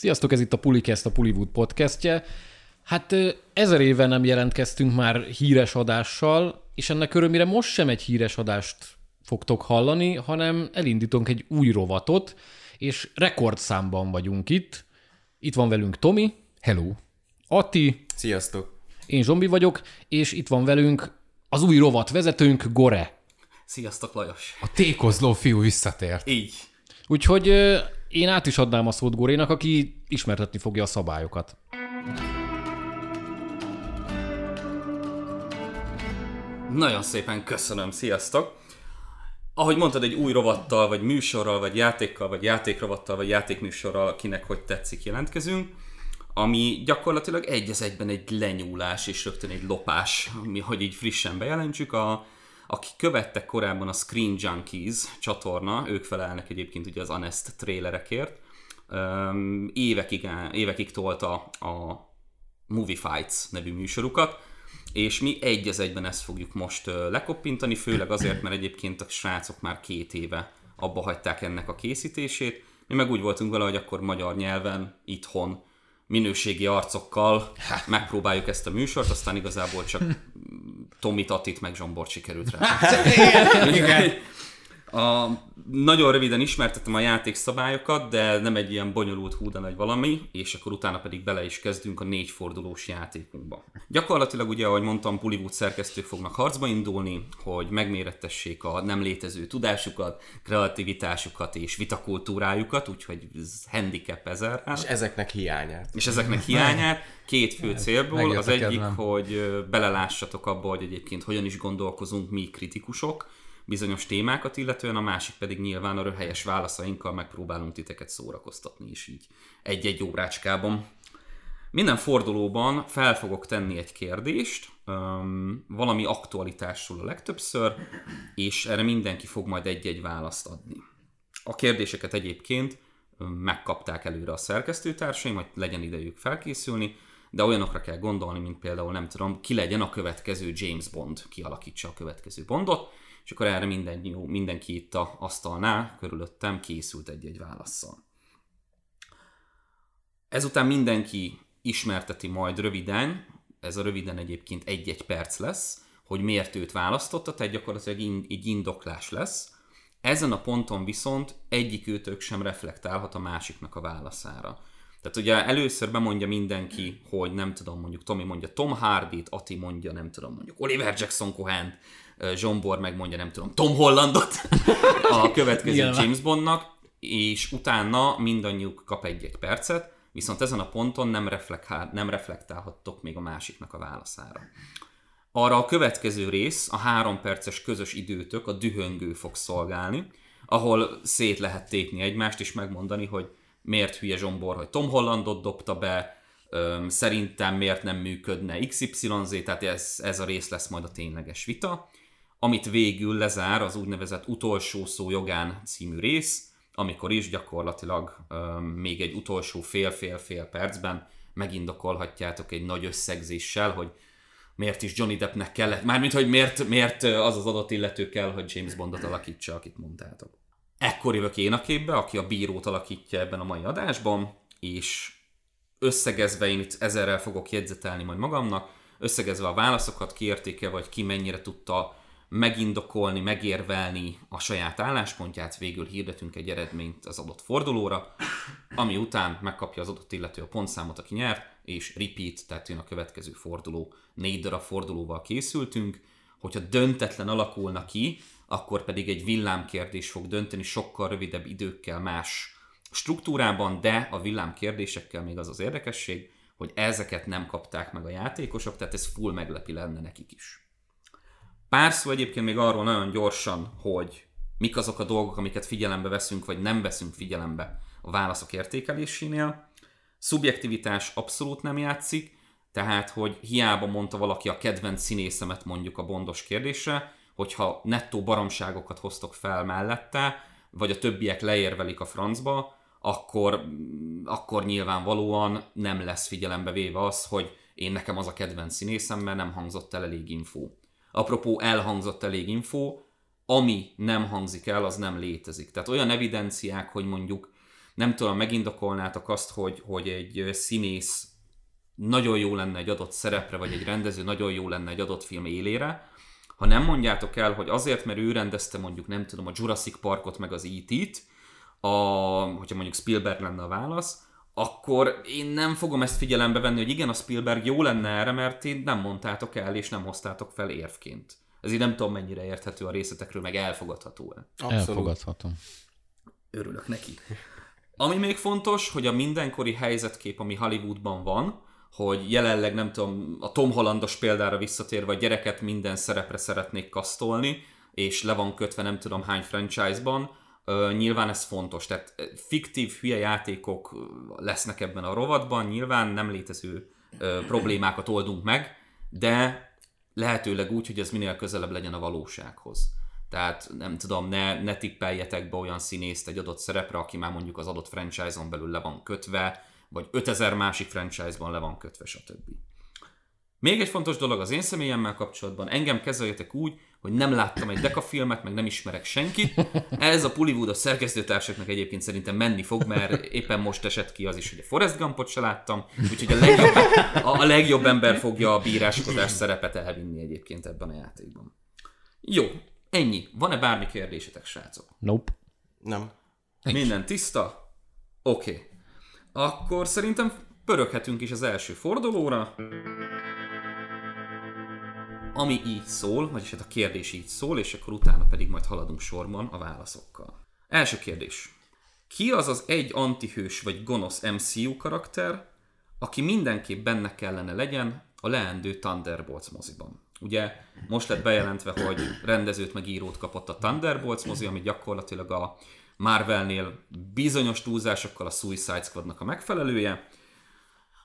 Sziasztok, ez itt a Pulikest, a Puliwood podcastje. Hát ezer éve nem jelentkeztünk már híres adással, és ennek örömére most sem egy híres adást fogtok hallani, hanem elindítunk egy új rovatot, és rekordszámban vagyunk itt. Itt van velünk Tomi. Hello. Ati. Sziasztok. Én Zsombi vagyok, és itt van velünk az új rovat vezetőnk, Gore. Sziasztok, Lajos. A tékozló fiú visszatért. Így. Úgyhogy én át is adnám a szót Gorénak, aki ismertetni fogja a szabályokat. Nagyon szépen köszönöm, sziasztok! Ahogy mondtad, egy új rovattal, vagy műsorral, vagy játékkal, vagy játékrovattal, vagy játékműsorral, akinek hogy tetszik, jelentkezünk, ami gyakorlatilag egy egyben egy lenyúlás és rögtön egy lopás, ami, hogy így frissen bejelentsük. A, aki követtek korábban a Screen Junkies csatorna, ők felelnek egyébként ugye az Anest trailerekért, évekig, évekig tolta a Movie Fights nevű műsorukat, és mi egy az egyben ezt fogjuk most lekoppintani, főleg azért, mert egyébként a srácok már két éve abba hagyták ennek a készítését. Mi meg úgy voltunk vele, hogy akkor magyar nyelven, itthon, minőségi arcokkal megpróbáljuk ezt a műsort, aztán igazából csak Tomi Tatit meg Zsombort sikerült rá. Igen. A, nagyon röviden ismertetem a játékszabályokat, de nem egy ilyen bonyolult hú, de nagy valami, és akkor utána pedig bele is kezdünk a négy fordulós játékunkba. Gyakorlatilag ugye, ahogy mondtam, Pullywood szerkesztők fognak harcba indulni, hogy megmérettessék a nem létező tudásukat, kreativitásukat és vitakultúrájukat, úgyhogy ez handicap ezerrel. És ezeknek hiányát. És ezeknek hiányát két fő célból. Az egyik, hogy belelássatok abba, hogy egyébként hogyan is gondolkozunk mi kritikusok, bizonyos témákat, illetően a másik pedig nyilván a röhelyes válaszainkkal megpróbálunk titeket szórakoztatni is így egy-egy órácskában. Minden fordulóban fel fogok tenni egy kérdést, um, valami aktualitásról a legtöbbször, és erre mindenki fog majd egy-egy választ adni. A kérdéseket egyébként megkapták előre a szerkesztőtársaim, hogy legyen idejük felkészülni, de olyanokra kell gondolni, mint például nem tudom, ki legyen a következő James Bond, kialakítsa a következő Bondot, és akkor erre minden, jó, mindenki itt a asztalnál körülöttem készült egy-egy válaszsal. Ezután mindenki ismerteti majd röviden, ez a röviden egyébként egy-egy perc lesz, hogy miért őt választotta, tehát gyakorlatilag egy indoklás lesz. Ezen a ponton viszont egyik őtök sem reflektálhat a másiknak a válaszára. Tehát ugye először bemondja mindenki, hogy nem tudom, mondjuk Tomi mondja Tom Hardy-t, Ati mondja, nem tudom, mondjuk Oliver Jackson Cohen, Zsombor megmondja, nem tudom, Tom Hollandot a következő James Bondnak, és utána mindannyiuk kap egy-egy percet, viszont ezen a ponton nem, reflektál, nem reflektálhattok még a másiknak a válaszára. Arra a következő rész, a három perces közös időtök, a dühöngő fog szolgálni, ahol szét lehet tépni egymást, és megmondani, hogy miért hülye Zsombor, hogy Tom Hollandot dobta be, szerintem miért nem működne XYZ, tehát ez, ez a rész lesz majd a tényleges vita amit végül lezár az úgynevezett utolsó szó jogán című rész, amikor is gyakorlatilag um, még egy utolsó fél-fél-fél percben megindokolhatjátok egy nagy összegzéssel, hogy miért is Johnny Deppnek kellett, mármint, hogy miért, miért az az adott illető kell, hogy James Bondot alakítsa, akit mondtátok. Ekkor jövök én a képbe, aki a bírót alakítja ebben a mai adásban, és összegezve én itt ezerrel fogok jegyzetelni majd magamnak, összegezve a válaszokat, kiértéke, vagy ki mennyire tudta megindokolni, megérvelni a saját álláspontját, végül hirdetünk egy eredményt az adott fordulóra, ami után megkapja az adott illető a pontszámot, aki nyert, és repeat, tehát jön a következő forduló. Négy darab fordulóval készültünk, hogyha döntetlen alakulna ki, akkor pedig egy villámkérdés fog dönteni sokkal rövidebb időkkel más struktúrában, de a villámkérdésekkel még az az érdekesség, hogy ezeket nem kapták meg a játékosok, tehát ez full meglepi lenne nekik is. Pár szó egyébként még arról nagyon gyorsan, hogy mik azok a dolgok, amiket figyelembe veszünk, vagy nem veszünk figyelembe a válaszok értékelésénél. Szubjektivitás abszolút nem játszik, tehát, hogy hiába mondta valaki a kedvenc színészemet mondjuk a bondos kérdésre, hogyha nettó baromságokat hoztok fel mellette, vagy a többiek leérvelik a francba, akkor, akkor nyilvánvalóan nem lesz figyelembe véve az, hogy én nekem az a kedvenc színészem, mert nem hangzott el elég info. Apropó, elhangzott elég info, ami nem hangzik el, az nem létezik. Tehát olyan evidenciák, hogy mondjuk nem tudom, megindokolnátok azt, hogy, hogy egy színész nagyon jó lenne egy adott szerepre, vagy egy rendező nagyon jó lenne egy adott film élére, ha nem mondjátok el, hogy azért, mert ő rendezte mondjuk, nem tudom, a Jurassic Parkot meg az E.T.-t, a, hogyha mondjuk Spielberg lenne a válasz, akkor én nem fogom ezt figyelembe venni, hogy igen, a Spielberg jó lenne erre, mert én nem mondtátok el, és nem hoztátok fel érvként. Ez így nem tudom, mennyire érthető a részletekről, meg elfogadható-e. Abszolút. Elfogadhatom. Örülök neki. Ami még fontos, hogy a mindenkori helyzetkép, ami Hollywoodban van, hogy jelenleg nem tudom, a Tom Hollandos példára visszatérve a gyereket minden szerepre szeretnék kasztolni, és le van kötve nem tudom hány franchise-ban, nyilván ez fontos, tehát fiktív hülye játékok lesznek ebben a rovatban, nyilván nem létező problémákat oldunk meg, de lehetőleg úgy, hogy ez minél közelebb legyen a valósághoz. Tehát nem tudom, ne, ne tippeljetek be olyan színészt egy adott szerepre, aki már mondjuk az adott franchise-on belül le van kötve, vagy 5000 másik franchise-ban le van kötve, stb. Még egy fontos dolog az én személyemmel kapcsolatban, engem kezeljetek úgy, hogy nem láttam egy Deka filmet, meg nem ismerek senkit. Ez a Pullywood a szerkesztőtársaknak egyébként szerintem menni fog, mert éppen most esett ki az is, hogy a Forrest Gumpot se láttam, úgyhogy a legjobb, a, a legjobb ember fogja a bíráskodás szerepet elvinni egyébként ebben a játékban. Jó, ennyi. Van-e bármi kérdésetek, srácok? Nope. Nem. Minden tiszta? Oké. Okay. Akkor szerintem pöröghetünk is az első fordulóra. Ami így szól, vagyis hát a kérdés így szól, és akkor utána pedig majd haladunk sorban a válaszokkal. Első kérdés. Ki az az egy antihős vagy gonosz MCU karakter, aki mindenképp benne kellene legyen a leendő Thunderbolts moziban? Ugye most lett bejelentve, hogy rendezőt meg írót kapott a Thunderbolts mozi, ami gyakorlatilag a Marvelnél bizonyos túlzásokkal a Suicide Squadnak a megfelelője.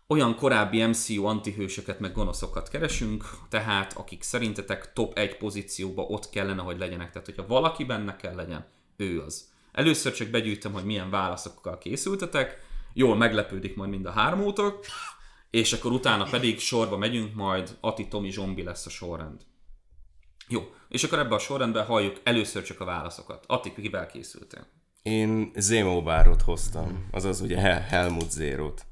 Olyan korábbi MCU antihősöket meg gonoszokat keresünk, tehát akik szerintetek top 1 pozícióba ott kellene, hogy legyenek. Tehát, hogyha valaki benne kell legyen, ő az. Először csak begyűjtöm, hogy milyen válaszokkal készültetek, jól meglepődik majd mind a hármótok, és akkor utána pedig sorba megyünk, majd Ati, Tomi, Zsombi lesz a sorrend. Jó, és akkor ebben a sorrendben halljuk először csak a válaszokat. Ati, kivel készültél? Én Zemo Bárot hoztam, azaz ugye Hel- Helmut Zero-t.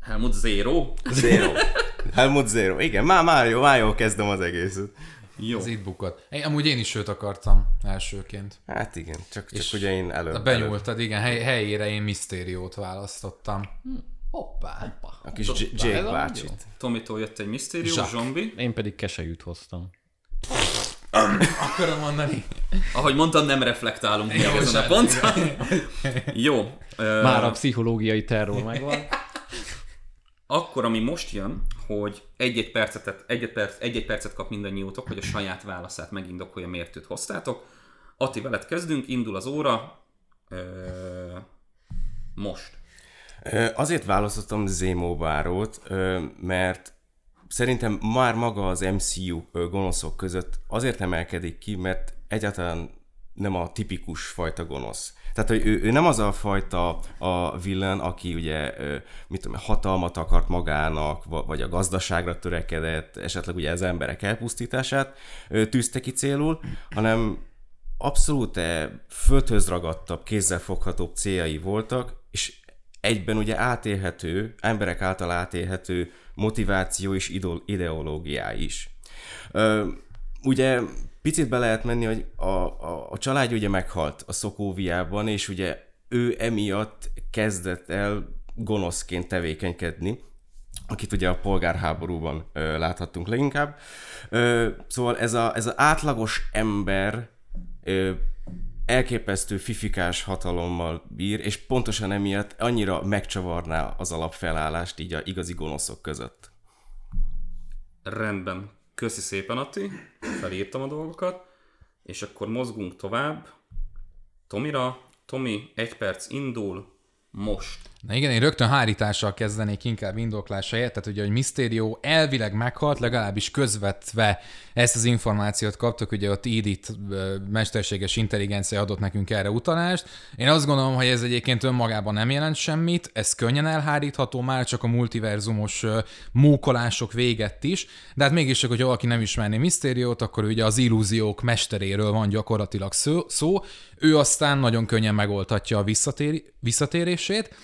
Helmut Zero? Zero. Helmut Zero. Igen, már, már jó, már jól kezdem az egészet. Jó. Ez itt bukott. Én, amúgy én is őt akartam elsőként. Hát igen, csak, És csak ugye én előbb. Benyúltad, igen, hely, helyére én Mysteriót választottam. Hm. Hoppá. előbb. A kis J- Jake bácsit. Tomitól jött egy Mysterio, Zsák. Zsombi. Én pedig keselyűt hoztam. Akarom mondani. Ahogy mondtam, nem reflektálunk még ezen a ponton. Jó. Már a pszichológiai terror megvan. Akkor, ami most jön, hogy egy-egy percet, egy-egy, perc, egy-egy percet kap mindannyiótok, hogy a saját válaszát megindokolja, miért őt hoztátok. Ati, veled kezdünk, indul az óra. Ö, most. Azért választottam Zemo Bárót, mert szerintem már maga az MCU gonoszok között azért emelkedik ki, mert egyáltalán nem a tipikus fajta gonosz. Tehát, hogy ő, ő nem az a fajta a villain, aki ugye, mit tudom, hatalmat akart magának, va- vagy a gazdaságra törekedett, esetleg ugye az emberek elpusztítását tűzte ki célul, hanem abszolút eh, földhöz ragadtabb, kézzelfoghatóbb céljai voltak, és egyben ugye átélhető, emberek által átélhető motiváció és ideológiá is. Ö, ugye picit be lehet menni, hogy a, a, a család ugye meghalt a Szokóviában, és ugye ő emiatt kezdett el gonoszként tevékenykedni, akit ugye a polgárháborúban ö, láthattunk leginkább. Ö, szóval ez az ez a átlagos ember ö, elképesztő fifikás hatalommal bír, és pontosan emiatt annyira megcsavarná az alapfelállást így a igazi gonoszok között. Rendben. Köszi szépen, Ati. Felírtam a dolgokat. És akkor mozgunk tovább. Tomira. Tomi, egy perc indul. most. Na igen, én rögtön hárítással kezdenék inkább indoklás helyett, tehát ugye, hogy Mysterio elvileg meghalt, legalábbis közvetve ezt az információt kaptuk, ugye ott Edith mesterséges intelligencia adott nekünk erre utalást. Én azt gondolom, hogy ez egyébként önmagában nem jelent semmit, ez könnyen elhárítható, már csak a multiverzumos mókolások véget is, de hát mégis csak, hogy valaki nem ismerné Mysteriót, akkor ugye az illúziók mesteréről van gyakorlatilag szó, szó. ő aztán nagyon könnyen megoldhatja a visszatér, visszatérését,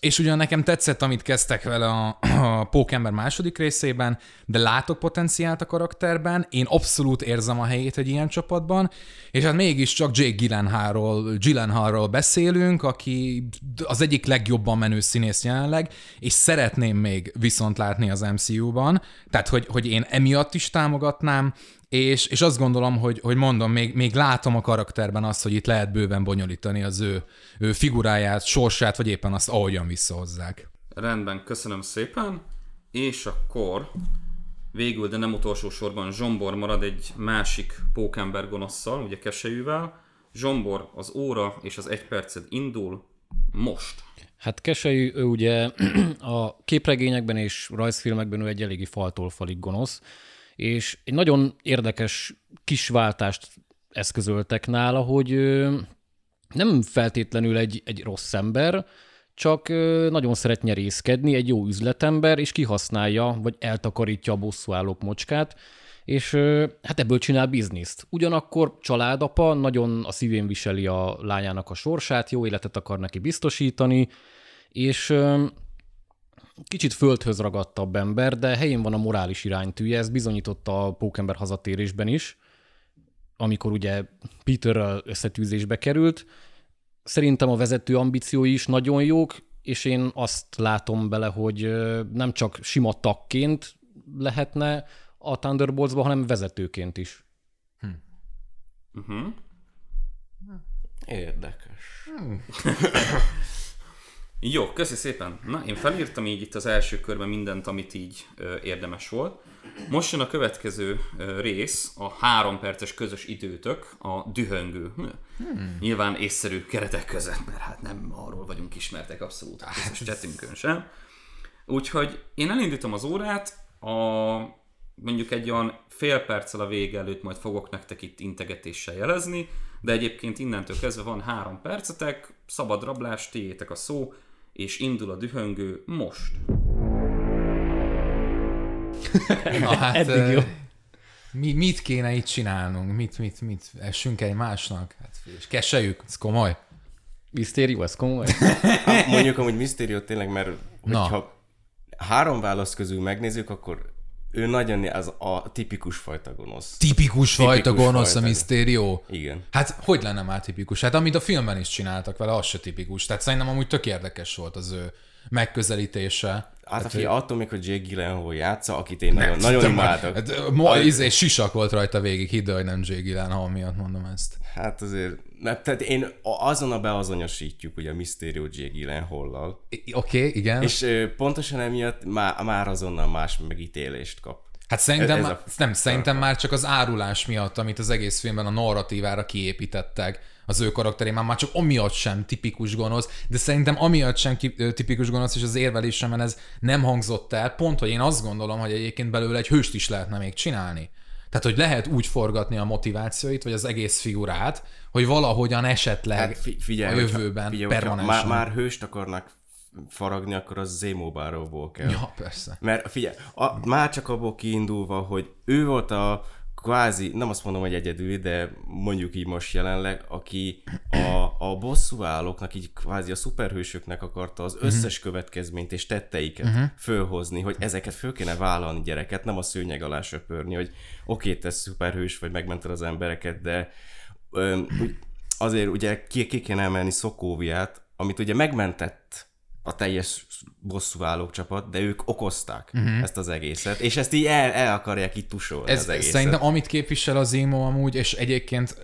és ugyan nekem tetszett, amit kezdtek vele a, a Pókember második részében, de látok potenciált a karakterben, én abszolút érzem a helyét egy ilyen csapatban, és hát mégiscsak Jake Gyllenhaalról, Gyllenhaalról beszélünk, aki az egyik legjobban menő színész jelenleg, és szeretném még viszont látni az MCU-ban, tehát hogy, hogy én emiatt is támogatnám, és, és azt gondolom, hogy, hogy mondom, még, még látom a karakterben azt, hogy itt lehet bőven bonyolítani az ő, ő figuráját, sorsát, vagy éppen azt, ahogyan visszahozzák. Rendben, köszönöm szépen. És akkor végül, de nem utolsó sorban Zsombor marad egy másik pókember gonoszszal, ugye keselyűvel. Zsombor, az óra és az egy perced indul most. Hát Kesei, ő ugye a képregényekben és rajzfilmekben ő egy eléggé faltól falig gonosz, és egy nagyon érdekes kis váltást eszközöltek nála, hogy nem feltétlenül egy, egy rossz ember, csak nagyon szeret nyerészkedni, egy jó üzletember, és kihasználja, vagy eltakarítja a bosszúállók mocskát, és hát ebből csinál bizniszt. Ugyanakkor családapa nagyon a szívén viseli a lányának a sorsát, jó életet akar neki biztosítani, és kicsit földhöz ragadtabb ember, de helyén van a morális iránytűje, ez bizonyította a Pókember hazatérésben is, amikor ugye Peterrel összetűzésbe került. Szerintem a vezető ambíciói is nagyon jók, és én azt látom bele, hogy nem csak sima tagként lehetne a Thunderboltsba, hanem vezetőként is. Uh-huh. Érdekes. Jó, köszi szépen. Na, én felírtam így itt az első körben mindent, amit így ö, érdemes volt. Most jön a következő ö, rész, a három perces közös időtök, a dühöngő. Hmm. Nyilván észszerű keretek között, mert hát nem arról vagyunk ismertek abszolút a közös csetünkön sem. Úgyhogy én elindítom az órát, a, mondjuk egy olyan fél perccel a vége előtt majd fogok nektek itt integetéssel jelezni, de egyébként innentől kezdve van három percetek, szabad rablás, tiétek a szó, és indul a dühöngő most. Na hát, Eddig jó. Mi, mit kéne itt csinálnunk? Mit, mit, mit? Essünk egymásnak? Hát, és kesseljük, ez komoly. Misztérió, ez komoly? Hát mondjuk amúgy Mysterio tényleg, mert Na. hogyha három válasz közül megnézzük, akkor ő nagyon az a tipikus fajta gonosz. Tipikus fajta Tipikus gonosz a fajta. Mysterio. Igen. Hát hogy lenne már tipikus? Hát amit a filmben is csináltak vele, az se tipikus. Tehát szerintem amúgy tök érdekes volt az ő megközelítése. Hát a fia, attól még, hogy Jake Gyllenhaal játsza, akit én nagyon, nagyon Te imádok. Hát, ma, izé, sisak volt rajta végig, hidd hogy nem Jay Gyllenhaal miatt mondom ezt. Hát azért, ne, tehát én azon a beazonosítjuk ugye a Mysterio Jake Gyllenhaal-lal, Oké, okay, igen. És pontosan emiatt már, már azonnal más megítélést kap. hát szerintem, ez ez, a- nem, szerintem már csak az árulás miatt, amit az egész filmben a narratívára kiépítettek az ő karakterén, már, már csak amiatt sem tipikus gonosz, de szerintem amiatt sem tipikus gonosz, és az érvelésemben ez nem hangzott el, pont, hogy én azt gondolom, hogy egyébként belőle egy hőst is lehetne még csinálni. Tehát, hogy lehet úgy forgatni a motivációit, vagy az egész figurát, hogy valahogyan esetleg Hát fi, figyelj, a jövőben figyelj, hogyha permanensen. már, már hőst akarnak faragni, akkor az Zemo Báróból kell. Ja, persze. Mert figyelj, a, már csak abból kiindulva, hogy ő volt a kvázi, nem azt mondom, hogy egyedül, de mondjuk így most jelenleg, aki a, a bosszúállóknak, így kvázi a szuperhősöknek akarta az összes következményt és tetteiket uh-huh. fölhozni, hogy ezeket föl kéne vállalni gyereket, nem a szőnyeg alá söpörni, hogy oké, te szuperhős vagy, megmented az embereket, de öm, azért ugye ki, ki kéne emelni Szokóviát, amit ugye megmentett a teljes bosszúállók csapat, de ők okozták uh-huh. ezt az egészet, és ezt így el, el akarják itt tusolni Ez, az egészet. szerintem amit képvisel az Imo amúgy, és egyébként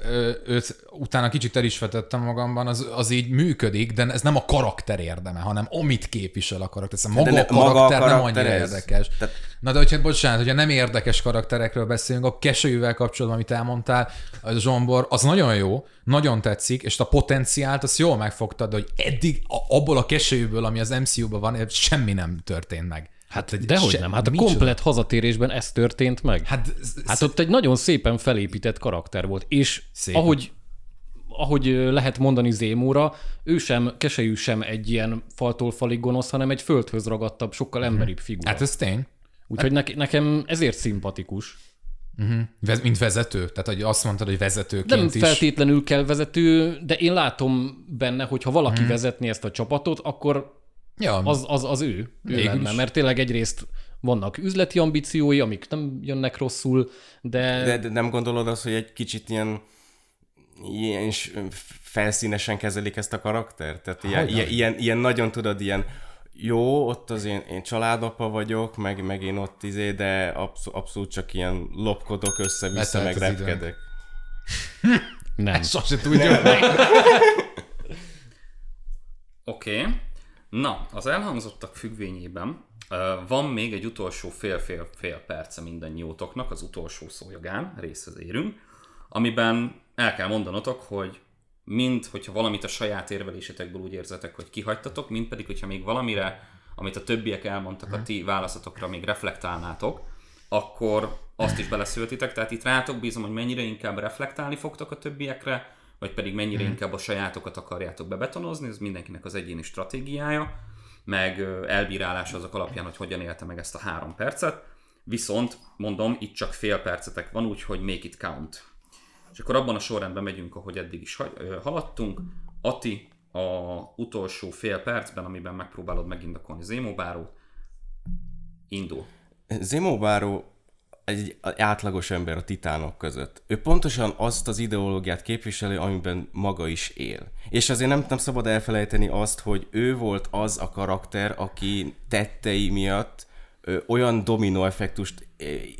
őt utána kicsit el is vetettem magamban, az, az így működik, de ez nem a karakter érdeme, hanem amit képvisel a karakter. Szóval maga, ne- a karakter, maga a nem karakter annyira ez. érdekes. Tehát- Na de hogyha, bocsánat, hogyha nem érdekes karakterekről beszélünk, a kesőjűvel kapcsolatban, amit elmondtál, a Zsombor, az nagyon jó, nagyon tetszik, és a potenciált azt jól megfogtad, hogy eddig abból a kesőjűből, ami az MCU-ban van, semmi nem történt meg. Hát hogy dehogy se- nem, hát a komplet hazatérésben ez történt meg. Hát, Hát ott egy nagyon szépen felépített karakter volt, és Szépen. ahogy ahogy lehet mondani Zémóra, ő sem, keselyű sem egy ilyen faltól falig gonosz, hanem egy földhöz ragadtabb, sokkal emberibb figura. hát ez tény. Úgyhogy ne, nekem ezért szimpatikus. Vez- Mint vezető? Tehát, hogy azt mondtad, hogy vezetőként Nem is. feltétlenül kell vezető, de én látom benne, hogy ha valaki hmm. vezetni ezt a csapatot, akkor Ja, az, az, az ő, ő Végül lenne. is. Mert tényleg egyrészt vannak üzleti ambíciói, amik nem jönnek rosszul, de, De, de nem gondolod azt, hogy egy kicsit ilyen, ilyen felszínesen kezelik ezt a karaktert? Tehát ilyen, ilyen, ilyen, ilyen nagyon tudod, ilyen jó, ott az én, én családapa vagyok, meg, meg én ott izé, de absz- abszolút csak ilyen lopkodok össze-vissza, meg repkedek. nem. sose tudja. Oké. Okay. Na, az elhangzottak függvényében van még egy utolsó fél-fél-fél perce mindannyiótoknak, az utolsó szójogán, részhez érünk, amiben el kell mondanotok, hogy mind, hogyha valamit a saját érvelésetekből úgy érzetek, hogy kihagytatok, mind pedig, hogyha még valamire, amit a többiek elmondtak, a ti válaszatokra még reflektálnátok, akkor azt is beleszültitek. Tehát itt rátok bízom, hogy mennyire inkább reflektálni fogtok a többiekre, vagy pedig mennyire inkább a sajátokat akarjátok bebetonozni, ez mindenkinek az egyéni stratégiája, meg elbírálása azok alapján, hogy hogyan élte meg ezt a három percet. Viszont, mondom, itt csak fél percetek van, úgyhogy make it count. És akkor abban a sorrendben megyünk, ahogy eddig is haladtunk. Ati a utolsó fél percben, amiben megpróbálod megindokolni Zémóbárót, indul. Zemo Báró egy átlagos ember a titánok között. Ő pontosan azt az ideológiát képviseli, amiben maga is él. És azért nem, nem szabad elfelejteni azt, hogy ő volt az a karakter, aki tettei miatt ö, olyan dominó effektust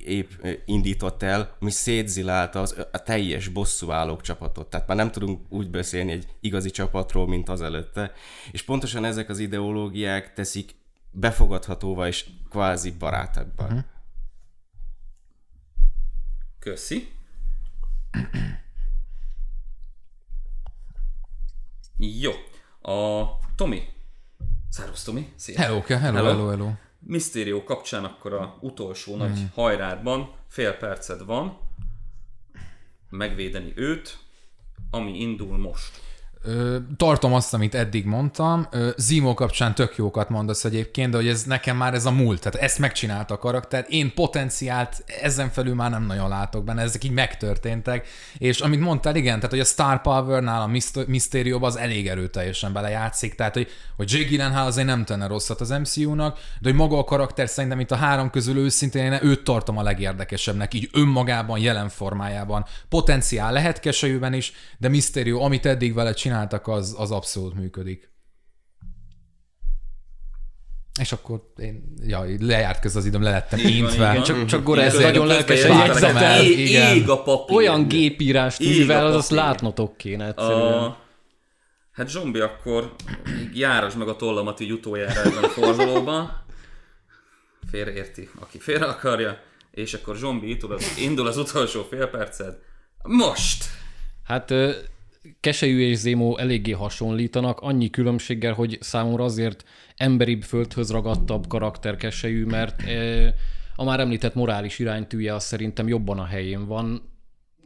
épp indított el, ami szétzilálta az, a teljes bosszúállók csapatot. Tehát már nem tudunk úgy beszélni egy igazi csapatról, mint az előtte. És pontosan ezek az ideológiák teszik befogadhatóvá és kvázi barátabbá. Uh-huh. Köszi. Jó. A Tomi. Szervusz Tomi. Szia. Hello, hello, hello, hello, hello. Mysterio kapcsán akkor a utolsó nagy hajrádban fél perced van megvédeni őt, ami indul most. Tartom azt, amit eddig mondtam. Ö, kapcsán tök jókat mondasz egyébként, de hogy ez nekem már ez a múlt. Tehát ezt megcsinálta a karakter. Én potenciált ezen felül már nem nagyon látok benne, ezek így megtörténtek. És amit mondtál, igen, tehát hogy a Star Power-nál a Myst- Mysterio-ban az elég erőteljesen belejátszik, tehát hogy, hogy Jake Gyllenhaal azért nem tenne rosszat az MCU-nak, de hogy maga a karakter szerintem itt a három közül őszintén én őt tartom a legérdekesebbnek, így önmagában, jelen formájában. Potenciál lehet keselyűben is, de Mysterio, amit eddig vele csináltak, az, az abszolút működik. És akkor én, ja, lejárt köz az időm, le lettem Így van, intve. van. Csak, csak Gorez Közben nagyon lelkesen jegyzetel. el, Ég, igen. a papír. Olyan gépírást művel, az azt látnotok kéne egyszerűen. A... Hát Zsombi, akkor járasd meg a tollamat így utoljára ebben a fordulóban. Félreérti, aki félre akarja. És akkor Zsombi, indul az, indul az utolsó fél perced. Most! Hát Keselyű és Zémó eléggé hasonlítanak, annyi különbséggel, hogy számomra azért emberibb földhöz ragadtabb karakter Keselyű, mert ö, a már említett morális iránytűje az szerintem jobban a helyén van,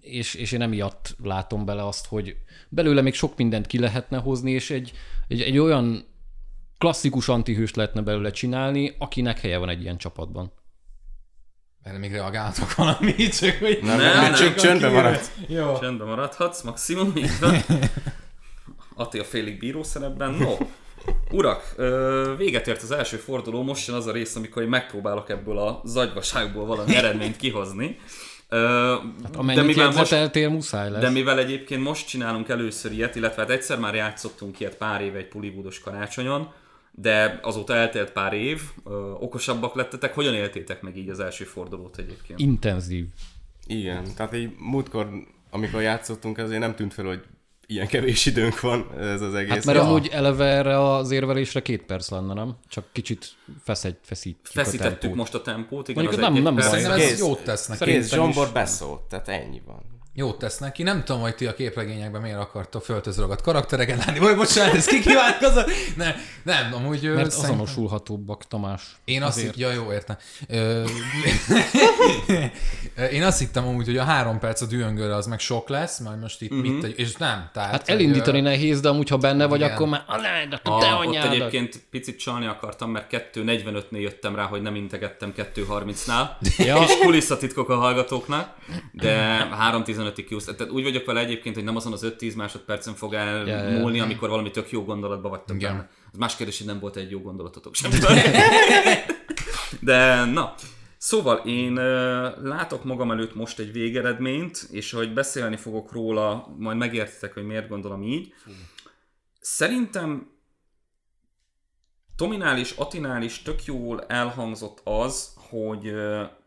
és, és én emiatt látom bele azt, hogy belőle még sok mindent ki lehetne hozni, és egy, egy, egy olyan klasszikus antihőst lehetne belőle csinálni, akinek helye van egy ilyen csapatban. Erre még reagáltok valamit, csak hogy... Nem, Nem, nem, csak csöndben maradt. Jó. Csendben maradhatsz, maximum, így van. Ati a félig bíró szerepben. No, urak, véget ért az első forduló, most jön az a rész, amikor én megpróbálok ebből a zagyvaságból valami eredményt kihozni. Ö, Amennyit mivel most, jegyzeteltél, muszáj lesz. de mivel egyébként most csinálunk először ilyet, illetve hát egyszer már játszottunk ilyet pár éve egy Pullywoodos karácsonyon, de azóta eltelt pár év, ö, okosabbak lettetek, hogyan éltétek meg így az első fordulót egyébként? Intenzív. Igen, tehát így múltkor, amikor játszottunk, azért nem tűnt fel, hogy ilyen kevés időnk van ez az egész. Hát mert Ja. amúgy eleve erre az érvelésre két perc lenne, nem? Csak kicsit feszegy, feszítjük a Feszítettük tempót. most a tempót, igen, Mondjuk az nem- nem baj. Szerintem ez Kész. jót tesz neki. Kész, Zsombor beszólt, tehát ennyi van. Jót tesz neki. Nem tudom, hogy ti a képregényekben miért akartok föltözragadt karaktereket látni. Vagy bocsánat, ez kikívánkozott. Nem, nem, amúgy... Mert szerintem- azonosulhatóbbak, Tamás. Én azt hittem, ja jó, értem. Ö, Én azt hittem amúgy, hogy a három perc a dühöngőre az meg sok lesz, majd most itt mit tegy, és nem. Tehát, Hát elindítani ö, nehéz, de amúgy, ha benne vagy, Igen. akkor már a de te A, ott egyébként picit csalni akartam, mert 2.45-nél jöttem rá, hogy nem integettem 2.30-nál, Ja. és kulisszatitkok a hallgatóknak, de 3.15-ig kiúsz. Tehát úgy vagyok vele egyébként, hogy nem azon az 5-10 másodpercen fog elmúlni, amikor valami tök jó gondolatba vagytok Igen. benne. Az más kérdés, hogy nem volt egy jó gondolatotok sem. De na, szóval én látok magam előtt most egy végeredményt, és ahogy beszélni fogok róla, majd megértitek, hogy miért gondolom így. Szerintem Tominál és Atinál is tök jól elhangzott az, hogy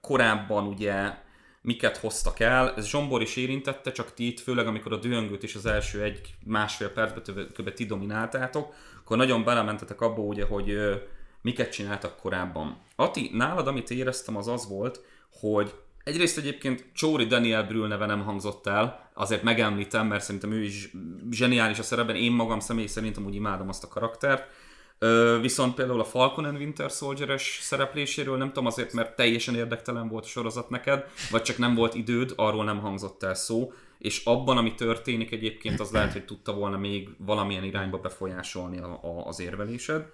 korábban ugye miket hoztak el. Ez Zsombor is érintette, csak ti itt, főleg amikor a dühöngőt is az első egy másfél percbe kb. ti domináltátok, akkor nagyon belementetek abba ugye, hogy miket csináltak korábban. Ati, nálad amit éreztem az az volt, hogy egyrészt egyébként Csóri Daniel Brühl neve nem hangzott el, azért megemlítem, mert szerintem ő is zseniális a szerepben, én magam személy szerint amúgy imádom azt a karaktert, viszont például a Falcon and Winter Soldier-es szerepléséről nem tudom azért, mert teljesen érdektelen volt a sorozat neked, vagy csak nem volt időd, arról nem hangzott el szó, és abban, ami történik egyébként, az lehet, hogy tudta volna még valamilyen irányba befolyásolni a, a, az érvelésed.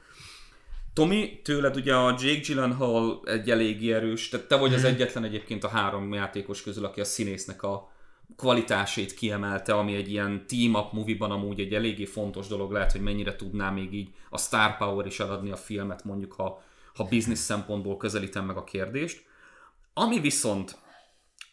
Tomi, tőled ugye a Jake Gyllenhaal egy eléggé erős, tehát te vagy az egyetlen egyébként a három játékos közül, aki a színésznek a kvalitásait kiemelte, ami egy ilyen team-up movie-ban amúgy egy eléggé fontos dolog lehet, hogy mennyire tudná még így a star power is eladni a filmet, mondjuk ha, ha business szempontból közelítem meg a kérdést. Ami viszont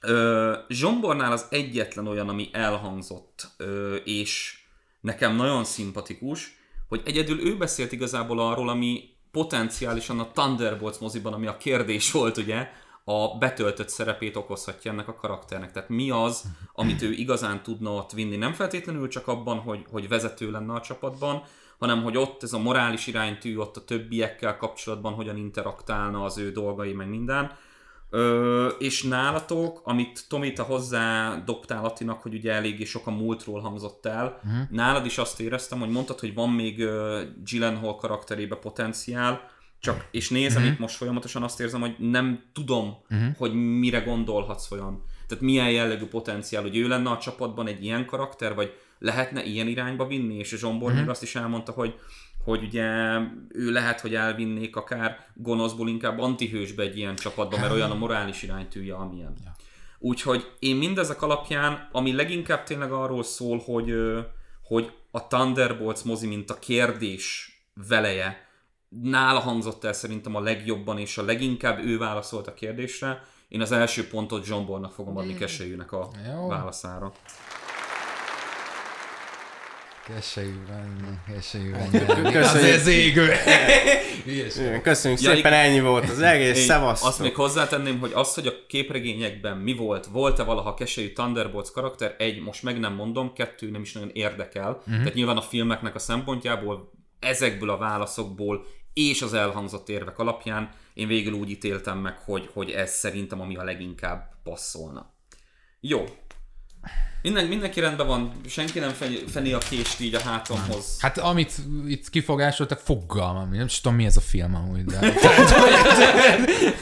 ö, Zsombornál az egyetlen olyan, ami elhangzott, ö, és nekem nagyon szimpatikus, hogy egyedül ő beszélt igazából arról, ami potenciálisan a Thunderbolts moziban, ami a kérdés volt, ugye, a betöltött szerepét okozhatja ennek a karakternek. Tehát mi az, amit ő igazán tudna ott vinni. Nem feltétlenül csak abban, hogy, hogy vezető lenne a csapatban, hanem hogy ott ez a morális iránytű, ott a többiekkel kapcsolatban hogyan interaktálna az ő dolgai, meg minden. Ö, és nálatok, amit Tomi, te hozzá dobtál Attinak, hogy ugye eléggé sok a múltról hangzott el, uh-huh. nálad is azt éreztem, hogy mondtad, hogy van még uh, Gyllenhaal karakterébe potenciál, csak, és nézem uh-huh. itt most folyamatosan azt érzem, hogy nem tudom, uh-huh. hogy mire gondolhatsz olyan. Tehát milyen jellegű potenciál, hogy ő lenne a csapatban egy ilyen karakter, vagy lehetne ilyen irányba vinni, és Zsombor uh-huh. még azt is elmondta, hogy hogy ugye ő lehet, hogy elvinnék akár gonoszból inkább antihősbe egy ilyen csapatba, mert olyan a morális iránytűje, amilyen. Ja. Úgyhogy én mindezek alapján, ami leginkább tényleg arról szól, hogy, hogy a Thunderbolts mozi, mint a kérdés veleje, nála hangzott el szerintem a legjobban, és a leginkább ő válaszolt a kérdésre. Én az első pontot Zsombornak fogom adni Keselyűnek a Jó. válaszára. Keselyűben, keselyűben. Köszönjük. Az égő. Igen, Köszönjük Ja, szépen, ennyi volt az egész, Én szevasztok. azt még hozzátenném, hogy az, hogy a képregényekben mi volt, volt-e valaha keselyű Thunderbolts karakter, egy, most meg nem mondom, kettő nem is nagyon érdekel. Uh-huh. Tehát nyilván a filmeknek a szempontjából, ezekből a válaszokból és az elhangzott érvek alapján én végül úgy ítéltem meg, hogy, hogy ez szerintem ami a leginkább passzolna. Jó. Minden, mindenki rendben van, senki nem feni a kést így a hátamhoz. Hát amit itt kifogásoltak, fogalmam, nem is tudom mi ez a film amúgy, de...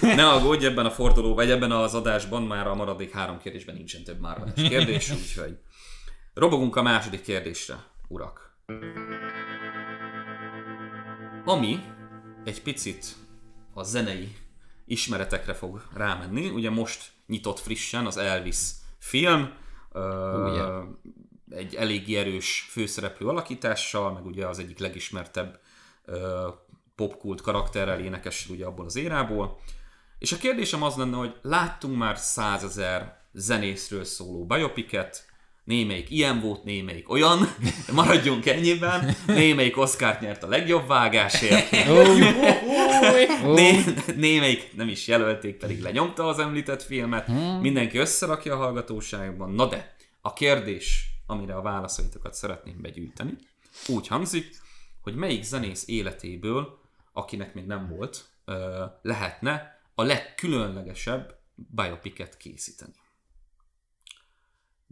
Ne aggódj ebben a forduló, vagy ebben az adásban már a maradék három kérdésben nincsen több már kérdés, úgyhogy robogunk a második kérdésre, urak. Ami egy picit a zenei ismeretekre fog rámenni. Ugye most nyitott frissen az Elvis film, yeah. egy eléggé erős főszereplő alakítással, meg ugye az egyik legismertebb popkult karakterrel, énekes ugye abból az érából. És a kérdésem az lenne, hogy láttunk már százezer zenészről szóló biopiket, némelyik ilyen volt, némelyik olyan, maradjunk ennyiben, némelyik Oscárt nyert a legjobb vágásért, Né, némelyik nem is jelölték, pedig lenyomta az említett filmet, mindenki összerakja a hallgatóságban. Na de, a kérdés amire a válaszaitokat szeretném begyűjteni. Úgy hangzik, hogy melyik zenész életéből, akinek még nem volt, lehetne a legkülönlegesebb biopiket készíteni.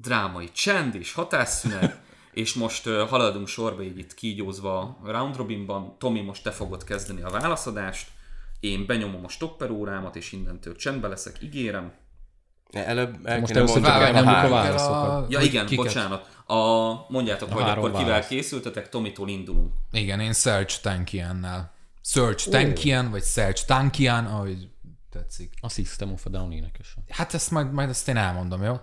Drámai csend és hatásszünet, és most ö, haladunk sorba így itt kígyózva a round robinban. Tomi, most te fogod kezdeni a válaszadást. Én benyomom a stopper órámat, és innentől csendbe leszek, ígérem. Előbb el Most először csak a elmondjuk a válaszokat. Ja Hogy igen, kiket? bocsánat. A, mondjátok, hogy három akkor kivel válasz. készültetek, Tomitól indulunk. Igen, én Serge Tankiannel. Serge Tankian, vagy Serge Tankian, ahogy tetszik. A System of a Down énekese. Hát ezt majd, majd ezt én elmondom, jó?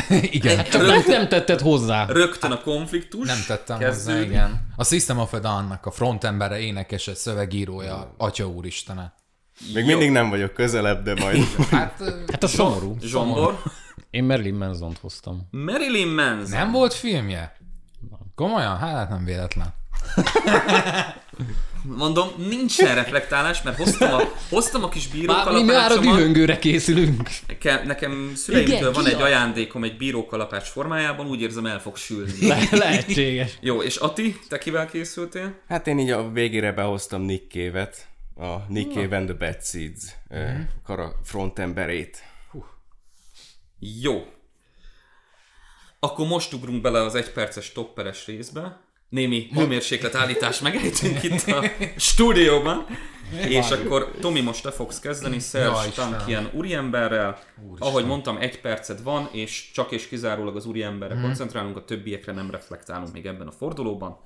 igen. Csak nem, nem tetted hozzá. Rögtön a konfliktus. Nem tettem hozzá, kezdődik. igen. A System of a Down-nak a frontembere, énekese, szövegírója, atya úristene. Még mindig nem vagyok közelebb, de majd... Hát Hát a szomorú. Zsombor. Én Marilyn Manson-t hoztam. Marilyn Manson. nem volt filmje? Komolyan? Hát nem véletlen. Mondom, nincsen reflektálás, mert hoztam a, hoztam a kis Már mi már a bírókalapácsomat. dühöngőre készülünk. Nekem, nekem szüleimtől van egy ajándékom egy bírókalapács formájában, úgy érzem el fog sülni. Le- lehetséges. Jó, és Ati, te kivel készültél? Hát én így a végére behoztam Nick Cave-et, a Nick Cave and the Bad Seeds mm. kara frontemberét. Jó. Akkor most ugrunk bele az egyperces topperes részbe. Némi hőmérséklet állítás megejtünk itt a stúdióban. És akkor Tomi, most te fogsz kezdeni, Istenem. Tankian úriemberrel. Ahogy mondtam, egy perced van, és csak és kizárólag az úriemberre Mhm. koncentrálunk, a többiekre nem reflektálunk még ebben a fordulóban.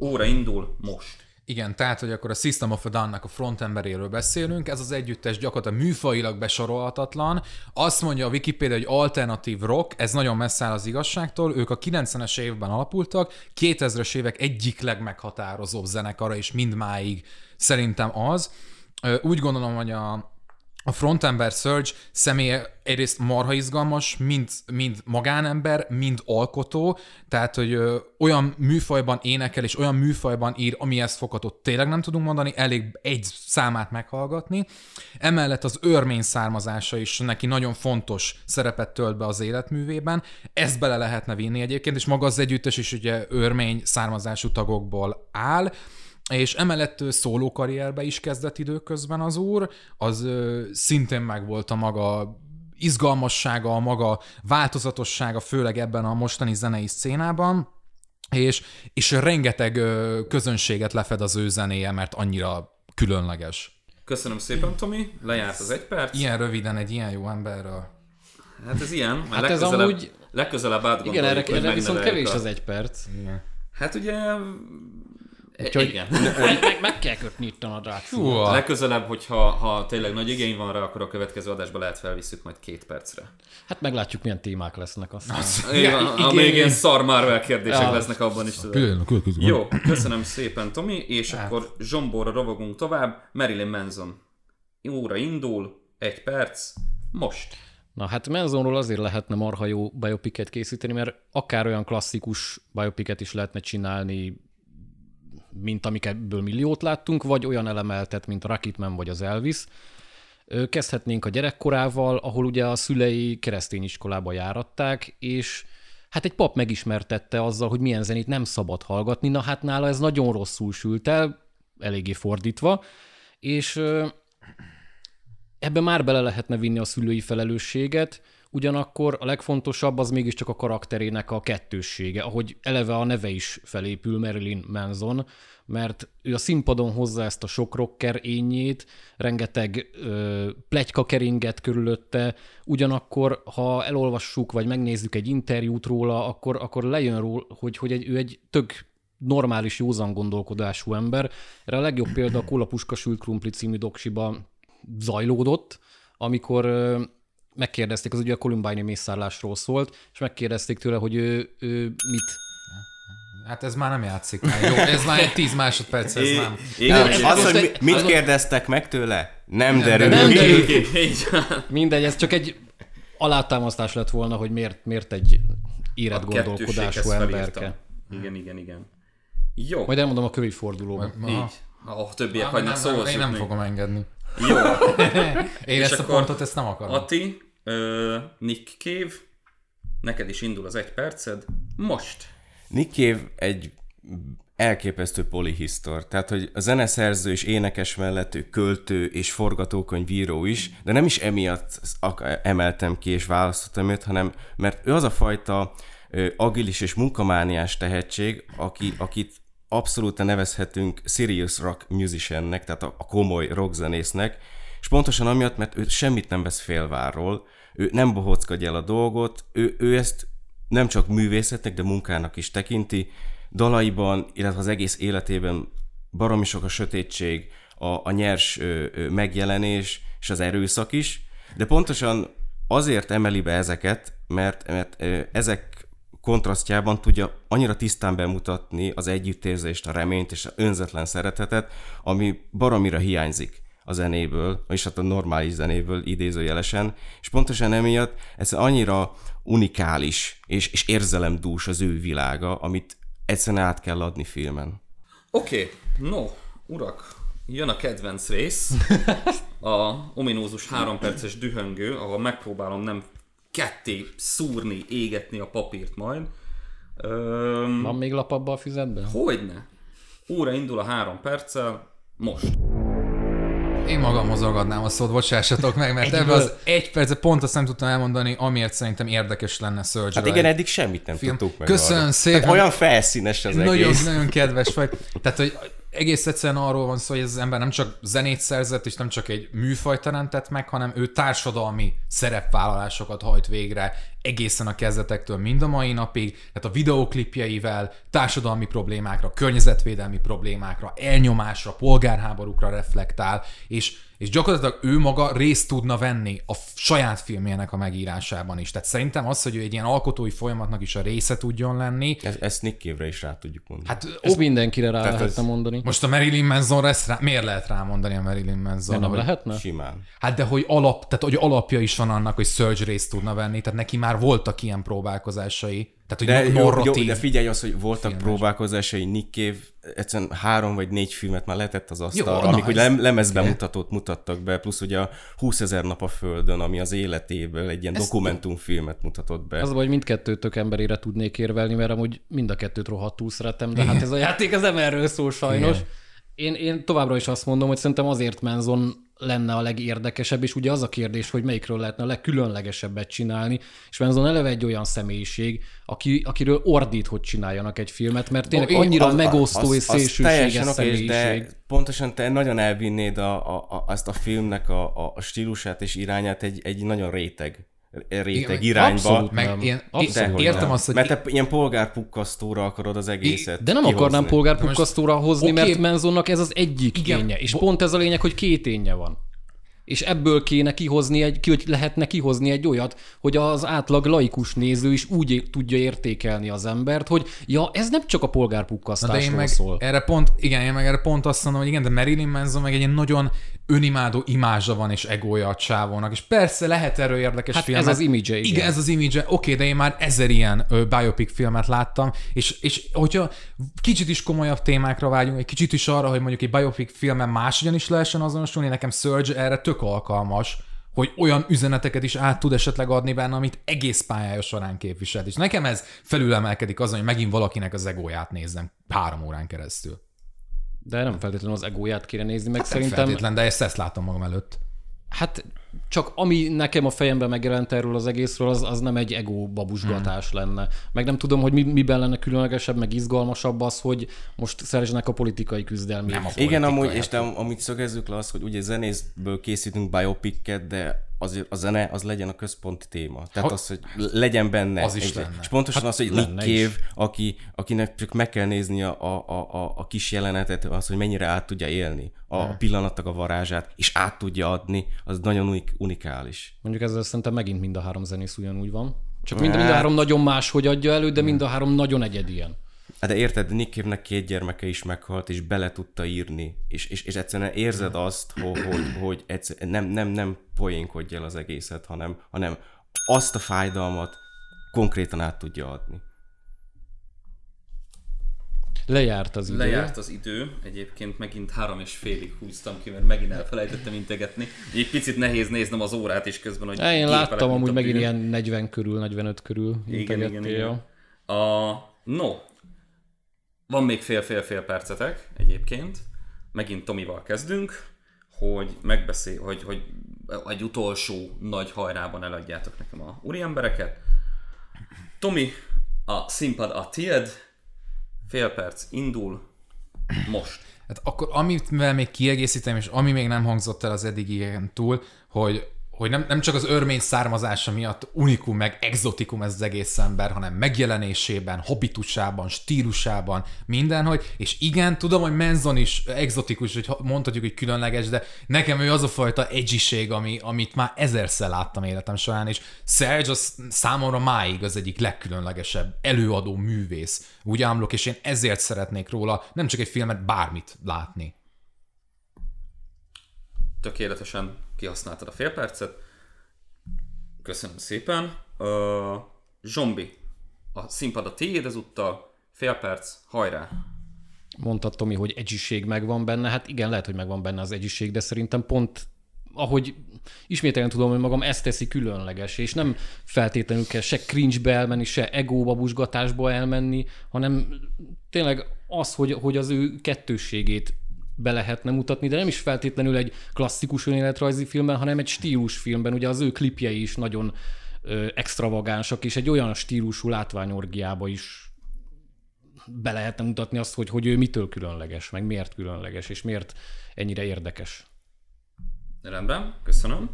Óra indul most. Igen, tehát, hogy akkor a System of a Down-nak a frontemberéről beszélünk, ez az együttes gyakorlatilag műfajilag besorolhatatlan. Azt mondja a Wikipedia, hogy alternatív rock, ez nagyon messze áll az igazságtól, ők a 90-es évben alapultak, 2000-es évek egyik legmeghatározóbb zenekara, és mindmáig szerintem az. Úgy gondolom, hogy a, a frontember Surge személye egyrészt marha izgalmas, mind, mind magánember, mind alkotó, tehát, hogy ö, olyan műfajban énekel, és olyan műfajban ír, amihez fokatot tényleg nem tudunk mondani, elég egy számát meghallgatni. Emellett az örmény származása is neki nagyon fontos szerepet tölt be az életművében. Ezt bele lehetne vinni egyébként, és maga az együttes is ugye örmény származású tagokból áll, és emellett szóló karrierbe is kezdett időközben az úr, az ö, szintén megvolt a maga izgalmassága, a maga változatossága, főleg ebben a mostani zenei szcénában, és, és rengeteg ö, közönséget lefed az ő zenéje, mert annyira különleges. Köszönöm szépen, Tomi. Lejárt az egy perc. Ilyen röviden egy ilyen jó emberről. Hát ez ilyen, mert Hát ez legközelebb, amúgy- legközelebb átgondoljuk, Igen, erre, hogy erre viszont kevés a... az egy perc. Igen. Hát ugye... Úgyhogy- Igen. meg, meg, meg kell kötni itt a nadrág. A- Legközelebb, hogyha ha tényleg nagy igény van rá, akkor a következő adásba lehet felvisszük majd két percre. Hát meglátjuk, milyen témák lesznek aztán. Igen, a igen. még ilyen szar Marvel kérdések Ja. lesznek abban is. külön. Jó, köszönöm szépen, Tomi, és akkor zsomborra rovogunk tovább. Marilyn Manson. Óra indul, egy perc, most. Na hát Menzonról azért lehetne marha jó biopiket készíteni, mert akár olyan klasszikus biopiket is lehetne csinálni, mint amik ebből milliót láttunk, vagy olyan elemeltet, mint a Rocketman vagy az Elvis. Kezdhetnénk a gyerekkorával, ahol ugye a szülei keresztény iskolába járatták, és hát egy pap megismertette azzal, hogy milyen zenét nem szabad hallgatni, na hát nála ez nagyon rosszul sült el, eléggé fordítva, és ebbe már bele lehetne vinni a szülői felelősséget, ugyanakkor a legfontosabb az mégiscsak a karakterének a kettőssége, ahogy eleve a neve is felépül Marilyn Manson, mert ő a színpadon hozza ezt a sok rocker ényét, rengeteg ö, plegyka keringet körülötte, ugyanakkor, ha elolvassuk, vagy megnézzük egy interjút róla, akkor, akkor lejön róla, hogy, hogy egy, ő egy tök normális, józan gondolkodású ember. Erre a legjobb példa a Kóla Puska Sült Krumpli című doksiba zajlódott, amikor megkérdezték, az ugye a Columbine mészárlásról szólt, és megkérdezték tőle, hogy ő, ő mit Hát ez már nem játszik. Már. Jó, ez már egy 10 másodperc, ez nem. Igen, igen. Az, hogy mit az- kérdeztek meg tőle? Nem derül Nem derül ki. Így van. Mindegy, ez csak egy alátámasztás lett volna, hogy miért, miért egy érett gondolkodású emberke. Igen, igen, igen. Jó, Majd elmondom a kövi fordulóban. Így. A többiek Nem, hagynak nem, szóval én nem fogom engedni. Jó, Én És ezt a akkor pontot ezt nem akarom. Ati, ö, Nick Cave, Neked is indul az egy perced. Most. Nick Cave egy elképesztő polihisztor. Tehát, hogy a zeneszerző és énekes mellett ő költő és forgatókönyvíró is, de nem is emiatt emeltem ki és választottam őt, hanem mert ő az a fajta agilis és munkamániás tehetség, aki, akit abszolút nevezhetünk serious rock musiciannek, tehát a, a komoly rockzenésznek, és pontosan amiatt, mert ő semmit nem vesz félvárról, ő nem bohockodja el a dolgot, ő, ő ezt nem csak művészetnek, de munkának is tekinti, dalaiban, illetve az egész életében baromi sok a sötétség, a, a nyers ö, ö, megjelenés és az erőszak is, de pontosan azért emeli be ezeket, mert, mert ö, ezek kontrasztjában tudja annyira tisztán bemutatni az együttérzést, a reményt és az önzetlen szeretetet, ami baromira hiányzik a zenéből, és hát a normális zenéből idézőjelesen, és pontosan emiatt ez annyira unikális és, és érzelemdús az ő világa, amit egyszerűen át kell adni filmen. Oké, okay. no, urak, jön a kedvenc rész, a ominózus három perces dühöngő, ahol megpróbálom nem ketté szúrni, égetni a papírt majd. Öm, Van még lap abba a füzetben? Hogyne. Úra indul a három perccel, most. Én magamhoz ragadnám a szót, bocsássatok meg, mert ebben az egy percet pont azt nem tudtam elmondani, amiért szerintem érdekes lenne Surge Hát igen, eddig semmit nem film. tudtuk meg. Köszönöm arra. szépen. Tehát olyan felszínes az nagyon, egész. Nagyon kedves vagy. Tehát, hogy egész egyszerűen arról van szó, hogy ez az ember nem csak zenét szerzett, és nem csak egy műfaj teremtett meg, hanem ő társadalmi szerepvállalásokat hajt végre egészen a kezdetektől mind a mai napig, tehát a videoklipjeivel társadalmi problémákra, környezetvédelmi problémákra, elnyomásra, polgárháborúkra reflektál, és és gyakorlatilag ő maga részt tudna venni a saját filmjének a megírásában is. Tehát szerintem az, hogy ő egy ilyen alkotói folyamatnak is a része tudjon lenni. Ez, ezt Nick Cave-re is rá tudjuk mondani. Hát ezt mindenkire rá lehetne ez... mondani. Most a Marilyn Manson ezt rá, miért lehet rámondani a Marilyn Manson? Nem, nem lehetne? Simán. Hát de hogy alap, tehát hogy alapja is van annak, hogy Surge részt tudna venni, tehát neki már voltak ilyen próbálkozásai. Tehát, hogy de, narratív jó, de figyelj az, hogy voltak filmes. próbálkozásai Nick Cave, egyszerűen három vagy négy filmet már lehetett az asztalra, amik hogy lem, lemezbemutatót mutattak be, plusz ugye a 20 ezer nap a Földön, ami az életéből egy ilyen Ez dokumentumfilmet mutatott be. Az a baj, hogy mindkettőtök emberére tudnék érvelni, mert amúgy mind a kettőt rohadtul szeretem, de hát ez a játék ez nem erről szól sajnos. Én, én továbbra is azt mondom, hogy szerintem azért Manson lenne a legérdekesebb, és ugye az a kérdés, hogy melyikről lehetne a legkülönlegesebbet csinálni, és Manson eleve egy olyan személyiség, aki, akiről ordít, hogy csináljanak egy filmet, mert tényleg oh, annyira az, megosztó az, és szélsőséges személyiség. De pontosan te nagyon elvinnéd a, a, a, azt a filmnek a, a, a stílusát és irányát egy, egy nagyon réteg réteg Igen, irányba. Abszolút meg én, abszolút értem nem. azt, hogy... Mert te ilyen polgárpukkasztóra akarod az egészet De nem kihozni. akarnám polgárpukkasztóra hozni, okay. mert Menzonnak ez az egyik Igen. kénye. És Bo- pont ez a lényeg, hogy két énje van és ebből kéne kihozni egy, ki, hogy lehetne kihozni egy olyat, hogy az átlag laikus néző is úgy tudja értékelni az embert, hogy ja, ez nem csak a polgárpukkasztásról de én meg szól. Erre pont, igen, én meg erre pont azt mondom, hogy igen, de Marilyn Manson meg egy ilyen nagyon önimádó imázsa van és egója a csávónak, és persze lehet erről érdekes hát filmet. ez az image igen. igen. ez az image oké, de én már ezer ilyen ö, biopic filmet láttam, és, és hogyha kicsit is komolyabb témákra vágyunk, egy kicsit is arra, hogy mondjuk egy biopic filmen máshogyan is lehessen azonosulni, nekem Surge erre tök alkalmas, hogy olyan üzeneteket is át tud esetleg adni benne, amit egész pályája során képviselt. És nekem ez felülemelkedik azon, hogy megint valakinek az egóját nézzem három órán keresztül. De nem feltétlenül az egóját kéne nézni, meg hát szerintem... feltétlen, de ezt, ezt látom magam előtt. Hát csak ami nekem a fejemben megjelent erről az egészről, az, az nem egy ego babusgatás hmm. lenne. Meg nem tudom, hogy mi, miben lenne különlegesebb, meg izgalmasabb az, hogy most szerzsenek a politikai. Nem a Igen, amúgy, és de amit szögezzük le az, hogy ugye zenészből készítünk biopicket, de az, a zene az legyen a központi téma. Tehát ha, az, hogy legyen benne. Az is egy, lenne. És pontosan hát az, hogy Nick Cave, aki, akinek csak meg kell nézni a, a, a, a kis jelenetet, az, hogy mennyire át tudja élni a, a pillanatnak a varázsát, és át tudja adni, az nagyon unik, unikális. Mondjuk ezzel szerintem megint mind a három zenész ugyanúgy van. Csak mind, mind a három nagyon más, hogy adja elő, de mind a három nagyon egyedien. Hát de érted, Nick Cave-nek két gyermeke is meghalt, és bele tudta írni, és, és, és egyszerűen érzed azt, hogy, hogy, hogy egyszer, nem, nem, nem poénkodj el az egészet, hanem, hanem azt a fájdalmat konkrétan át tudja adni. Lejárt az idő. Lejárt az idő, egyébként megint három és félig húztam ki, mert megint elfelejtettem integetni. Egy picit nehéz néznem az órát is közben, hogy Én láttam amúgy megint ilyen 40 körül, 45 körül. Igen, igen, igen. A, no, van még fél-fél-fél percetek egyébként. Megint Tomival kezdünk, hogy megbeszél, hogy, hogy egy utolsó nagy hajrában eladjátok nekem a úriembereket. Tomi, a színpad a tied, fél perc indul most. Hát akkor amivel még kiegészítem, és ami még nem hangzott el az eddigieken túl, hogy hogy nem, nem csak az örmény származása miatt unikum meg exotikum ez az egész ember, hanem megjelenésében, habitusában, stílusában, mindenhogy, és igen, tudom, hogy Menzon is exotikus, hogy mondhatjuk, hogy különleges, de nekem ő az a fajta edgység, ami, amit már ezerszer láttam életem során, és Serge az számomra máig az egyik legkülönlegesebb előadó művész. Úgy ámlok, és én ezért szeretnék róla nem csak egy filmet, bármit látni. Tökéletesen kihasználtad a fél percet. Köszönöm szépen. Uh, Zsombi, a színpad a tiéd ezúttal, fél perc, hajrá! Mondtad, Tomi, hogy egyiség megvan benne. Hát igen, lehet, hogy megvan benne az egyiség, de szerintem pont ahogy ismételten tudom, hogy magam ezt teszi különleges, és nem feltétlenül kell se cringe-be elmenni, se egóba, busgatásba elmenni, hanem tényleg az, hogy, hogy az ő kettősségét be lehetne mutatni, de nem is feltétlenül egy klasszikus önéletrajzi filmben, hanem egy stílusfilmben. Ugye az ő klipjei is nagyon ö, extravagánsak, és egy olyan stílusú látványorgiába is be lehetne mutatni azt, hogy, hogy ő mitől különleges, meg miért különleges, és miért ennyire érdekes. Rendben, köszönöm.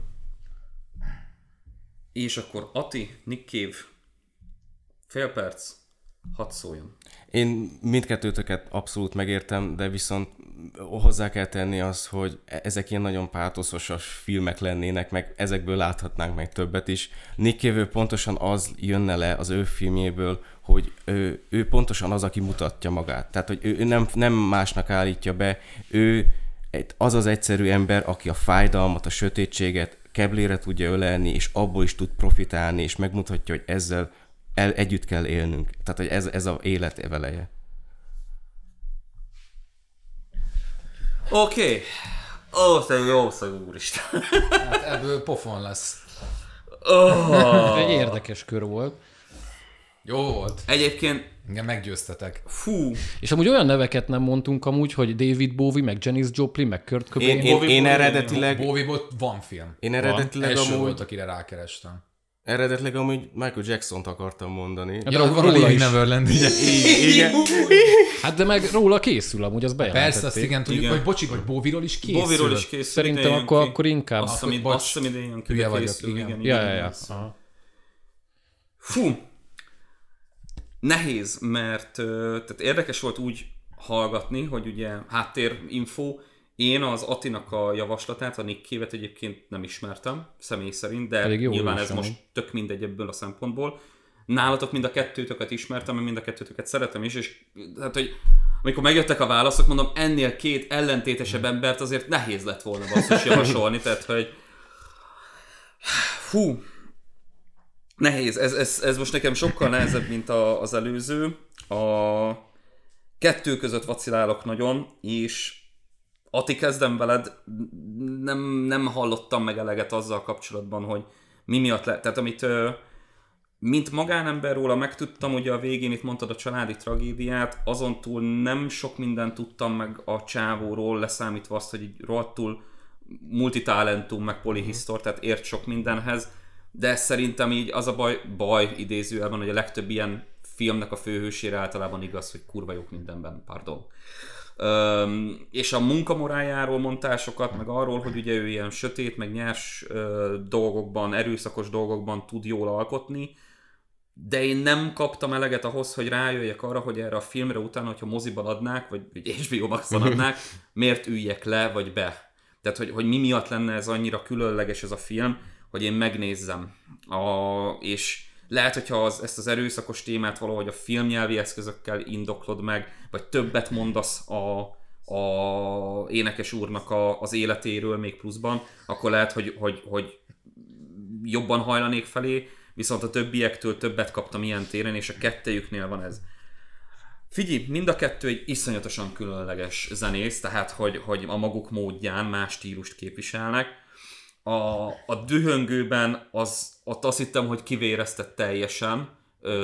És akkor Ati, Nick Cave, fél perc, hadd szóljon. Én mindkettőtöket abszolút megértem, de viszont hozzá kell tenni az, hogy e- ezek ilyen nagyon pátoszos filmek lennének, meg ezekből láthatnánk meg többet is. Nick Cave pontosan az jönne le az ő filmjéből, hogy ő, ő pontosan az, aki mutatja magát. Tehát, hogy ő, nem, nem másnak állítja be, ő az az egyszerű ember, aki a fájdalmat, a sötétséget keblére tudja ölelni, és abból is tud profitálni, és megmutatja, hogy ezzel el, együtt kell élnünk. Tehát, hogy ez, ez a élet eveleje. Oké. Okay. Ó, te jó szag, úristen. Hát ebből pofon lesz. Oh. Egy érdekes kör volt. Jó volt. Egyébként, Engem meggyőztetek. fú, És amúgy olyan neveket nem mondtunk amúgy, hogy David Bowie, meg Janis Joplin, meg Kurt Cobain. Én, én, Bobby én eredetileg, Bowie-ból van film. én eredetileg Első amúgy, volt, akire rákerestem. Eredetileg amúgy Michael Jackson-t akartam mondani. Ja, ró- van a róla Living is. Neverland, ugye? Igen. Hát de meg róla készül, amúgy az bejelentették. Persze, azt igen, tudjuk, Igen. hogy bocsi, hogy Bowie-ról is készül. Boviról is készül. Szerintem akkor, ki. akkor inkább. Azt hiszem, azt hiszem hülye de vagyok, készül, igen. igen. Ja, igen, ja, ja. igen. Aha. Fú, nehéz, mert tehát érdekes volt úgy hallgatni, hogy ugye háttérinfo, én az Atinak a javaslatát, a Nick Cave-et egyébként nem ismertem, személy szerint, de jó nyilván ez most tök mindegy ebből a szempontból. Nálatok mind a kettőtöket ismertem, mert mind a kettőtöket szeretem is, és hát, hogy amikor megjöttek a válaszok, mondom, ennél két ellentétesebb embert azért nehéz lett volna basszus javasolni, tehát, hogy Hú, nehéz. Ez, ez, ez most nekem sokkal nehezebb, mint a, az előző. A kettő között vacilálok nagyon, és Ati, kezdem veled, nem, nem hallottam meg eleget azzal kapcsolatban, hogy mi miatt le... Tehát amit mint magánember róla megtudtam, ugye a végén itt mondtad a családi tragédiát, azon túl nem sok mindent tudtam meg a csávóról, leszámítva azt, hogy így rohadtul multitalentum, meg polihisztor, tehát ért sok mindenhez, de szerintem így az a baj, baj idézőjelben, hogy a legtöbb ilyen filmnek a főhősére általában igaz, hogy kurva jók mindenben, pardon. És a munkamorájáról mondtásokat, meg arról, hogy ugye ő ilyen sötét, meg nyers dolgokban, erőszakos dolgokban tud jól alkotni, de én nem kaptam eleget ahhoz, hogy rájöjjek arra, hogy erre a filmre utána, hogyha moziban adnák, vagy, vagy HBO Max-on adnák, miért üljek le, vagy be. Tehát, hogy, hogy mi miatt lenne ez annyira különleges ez a film, hogy én megnézzem. A, és lehet, hogyha az, ezt az erőszakos témát valahogy a filmnyelvi eszközökkel indoklod meg, vagy többet mondasz a, a énekes úrnak a, az életéről még pluszban, akkor lehet, hogy, hogy, hogy jobban hajlanék felé, viszont a többiektől többet kaptam ilyen téren, és a kettejüknél van ez. Figyelj, mind a kettő egy iszonyatosan különleges zenész, tehát hogy, hogy a maguk módján más stílust képviselnek. A, a dühöngőben az, ott azt hittem, hogy kivéreztett teljesen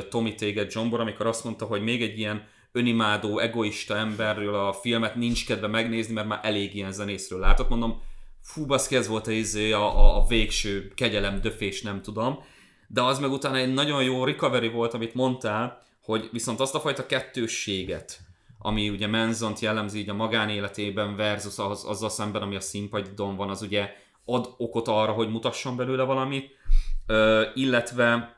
Tommy téged Johnbor, amikor azt mondta, hogy még egy ilyen önimádó, egoista emberről a filmet nincs kedve megnézni, mert már elég ilyen zenészről látott. Mondom, fú, baszki, ez volt izé, a, a, a végső kegyelem, döfés, nem tudom. De az meg utána egy nagyon jó recovery volt, amit mondtál, hogy viszont azt a fajta kettősséget, ami ugye Menzont jellemzi így a magánéletében versus az, azzal szemben, ami a színpadon van, az ugye ad okot arra, hogy mutasson belőle valamit, illetve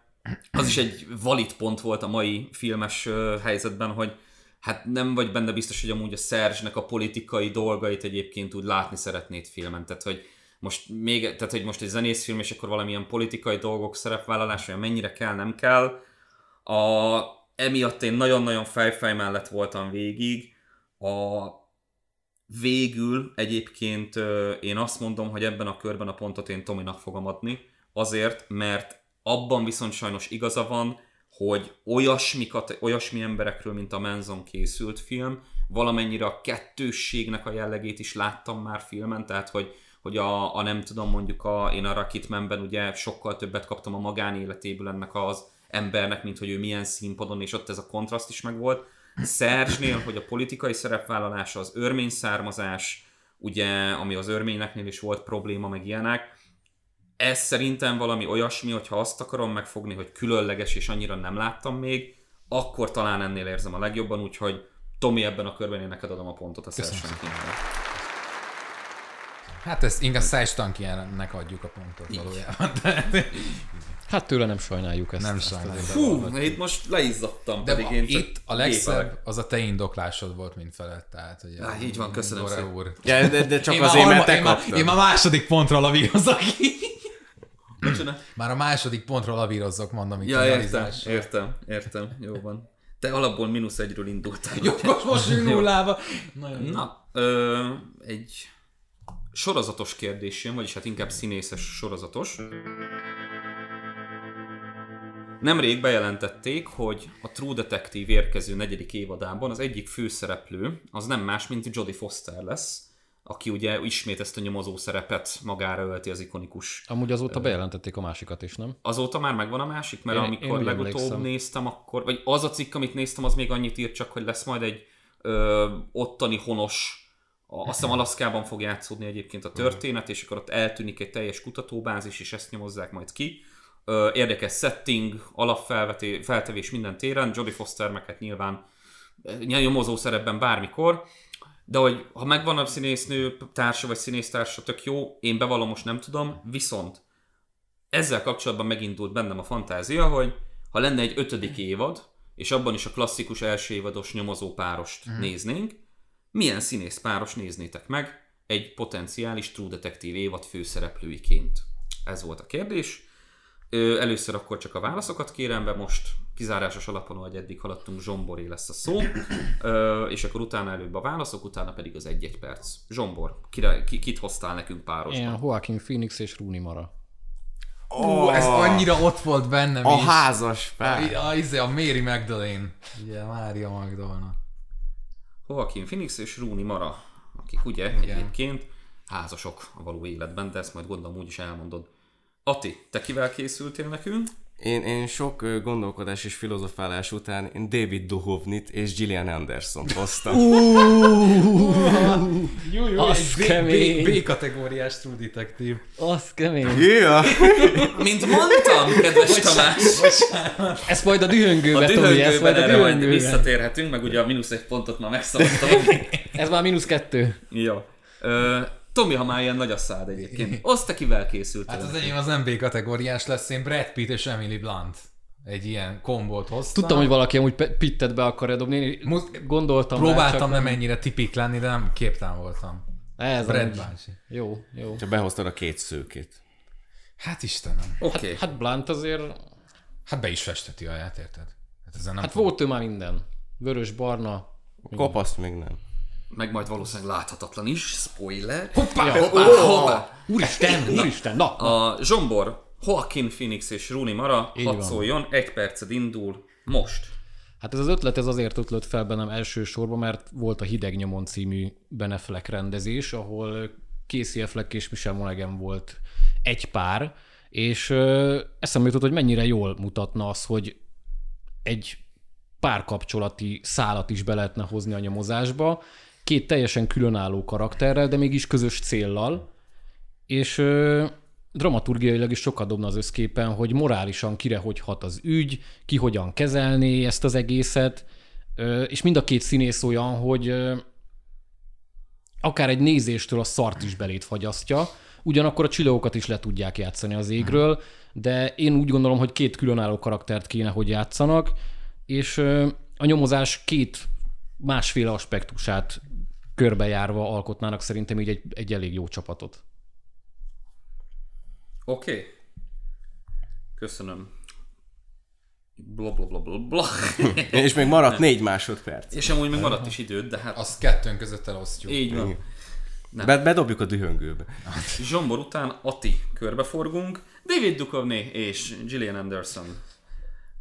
az is egy valid pont volt a mai filmes helyzetben, hogy hát nem vagy benne biztos, hogy amúgy a Szerzsnek a politikai dolgait egyébként úgy látni szeretnéd filmen, tehát hogy most még, tehát hogy most egy zenészfilm, és akkor valamilyen politikai dolgok szerepvállalása, mennyire kell, nem kell. A, emiatt én nagyon-nagyon fejfej mellett voltam végig. A végül egyébként én azt mondom, hogy ebben a körben a pontot én Tominak fogom adni, azért, mert abban viszont sajnos igaza van, hogy olyasmikat, olyasmi emberekről, mint a Manson készült film, valamennyire a kettősségnek a jellegét is láttam már filmen, tehát hogy, hogy a, a nem tudom, mondjuk a, én a Rocketmanben ugye sokkal többet kaptam a magánéletéből ennek az embernek, mint hogy ő milyen színpadon, és ott ez a kontraszt is megvolt. Szerzsnél, hogy a politikai szerepvállalása, az örmény származás, ugye, ami az örményeknél is volt probléma, meg ilyenek, ez szerintem valami olyasmi, hogyha azt akarom megfogni, hogy különleges és annyira nem láttam még, akkor talán ennél érzem a legjobban, úgyhogy Tomi ebben a körben én neked adom a pontot a Szersen Hát ezt inkább Szájstankiennek adjuk a pontot valójában. Hát tőle nem sajnáljuk ezt. Nem sajnáljuk. Fú, itt most leizzadtam, De pedig én csak itt a legszebb gépelek. az a te indoklásod volt, mint felett. Tehát, hogy Á, így van, köszönöm Dora szépen. úr. Ja, de, de csak Én azért, már, mert te én, már, én már második pontra lavírozok ki. Bocsánat. Már a második pontra lavírozzok, mondom itt Ja, értem, értem, értem, jó van. Te alapból mínusz egyről indultál. Jó, most most nullába. Jó. Na, ö, egy sorozatos kérdés jön, vagyis hát inkább színészes sorozatos. Nemrég bejelentették, hogy a True Detective érkező negyedik évadában az egyik főszereplő az nem más, mint Jodie Foster lesz, aki ugye ismét ezt a nyomozó szerepet magára ölti az ikonikus. Amúgy azóta bejelentették a másikat is, nem? Azóta már megvan a másik, mert Én- én, én amikor úgy legutóbb emlékszem. néztem, akkor, vagy az a cikk, amit néztem, az még annyit írt csak, hogy lesz majd egy ö, ottani honos, a, azt hiszem Alaszkában fog játszódni egyébként a történet, és akkor ott eltűnik egy teljes kutatóbázis, és ezt nyomozzák majd ki. Ö, érdekes setting, alapfeltevés minden téren, Jodie Foster meg hát nyilván nyomozó szerepben bármikor, de hogy ha megvan a színésznő társa vagy színésztársa, tök jó, én bevallom most nem tudom, viszont ezzel kapcsolatban megindult bennem a fantázia, hogy ha lenne egy ötödik évad, és abban is a klasszikus első évados nyomozó párost mm. néznénk, milyen színész páros néznétek meg egy potenciális True Detective évad főszereplőiként? Ez volt a kérdés. Először akkor csak a válaszokat kérem be, most kizárásos alapon, hogy eddig haladtunk, Zsomboré lesz a szó, Ö, és akkor utána előbb a válaszok, utána pedig az egy-egy perc. Zsombor, kire, ki, kit hoztál nekünk párosba? Ilyen Joaquin Phoenix és Rooney Mara. Ú, ez annyira ott volt bennem A is. házas pár. A, a, izé, a Mary Magdalene. Ugye, Mária Magdalena. Joaquin Phoenix és Rooney Mara, akik ugye Igen. egyébként házasok a való életben, de ezt majd gondolom úgy is elmondod. Ati, te kivel készültél nekünk? Én, én sok gondolkodás és filozofálás után én David Duhovnit és Gillian Anderson hoztam. Jó, jó, Az egy B- kemény. B, B kategóriás True Detective. Az kemény. Yeah. Mint mondtam, kedves Tamás, Ez majd a dühöngőbe, a Tomi, majd a dühöngőbe. visszatérhetünk, meg ugye a mínusz egy pontot már megszavaztam. Ez már mínusz kettő. Jó. Tomi, ha már ilyen nagy a szád egyébként, te kivel készültél? Hát az enyém az nem B kategóriás lesz, én Brad Pitt és Emily Blunt. Egy ilyen kombót hoztam. Tudtam, hogy valaki amúgy pittet be akarja dobni, én Mu- gondoltam Próbáltam csak nem ennyire tipik lenni, de nem képtelen voltam. Ez Brad a... bácsi. Jó, jó. Csak behoztad a két szőkét. Hát Istenem. Okay. Hát, hát Blunt azért, Hát be is festeti aját, érted? Hát ezen nem hát fog- volt ő már minden. Vörös, barna. Kopaszt még nem. Meg majd valószínűleg láthatatlan is, spoiler. Ja. Hoppá, hoppá. Úristen, úristen, na! A Zsombor, Joaquin Phoenix és Rooney Mara, Így hadd szóljon, egy perced indul most. Hát ez az ötlet ez azért ötlött fel bennem elsősorban, mert volt a Hideg nyomon című Ben Affleck rendezés, ahol Casey Affleck és Michelle Monaghan volt egy pár, és ö, eszembe jutott, hogy mennyire jól mutatna az, hogy egy párkapcsolati szálat is be lehetne hozni a nyomozásba, két teljesen különálló karakterrel, de mégis közös céllal, és ö, dramaturgiailag is sokat dobna az összképen, hogy morálisan kire hogy hat az ügy, ki hogyan kezelné ezt az egészet, ö, és mind a két színész olyan, hogy ö, akár egy nézéstől a szart is belét fagyasztja, ugyanakkor a csillagokat is le tudják játszani az égről, de én úgy gondolom, hogy két különálló karaktert kéne, hogy játszanak, és a nyomozás két másféle aspektusát körbejárva alkotnának szerintem így egy, egy elég jó csapatot. Oké. Okay. Köszönöm. Bla bla bla bla bla. És még maradt négy másodperc. És amúgy még maradt is időd, de hát Azt kettőnk között elosztjuk. így van. Be, bedobjuk a dühöngőbe. Zsombor után Ati körbeforgunk, David Duchovny és Gillian Anderson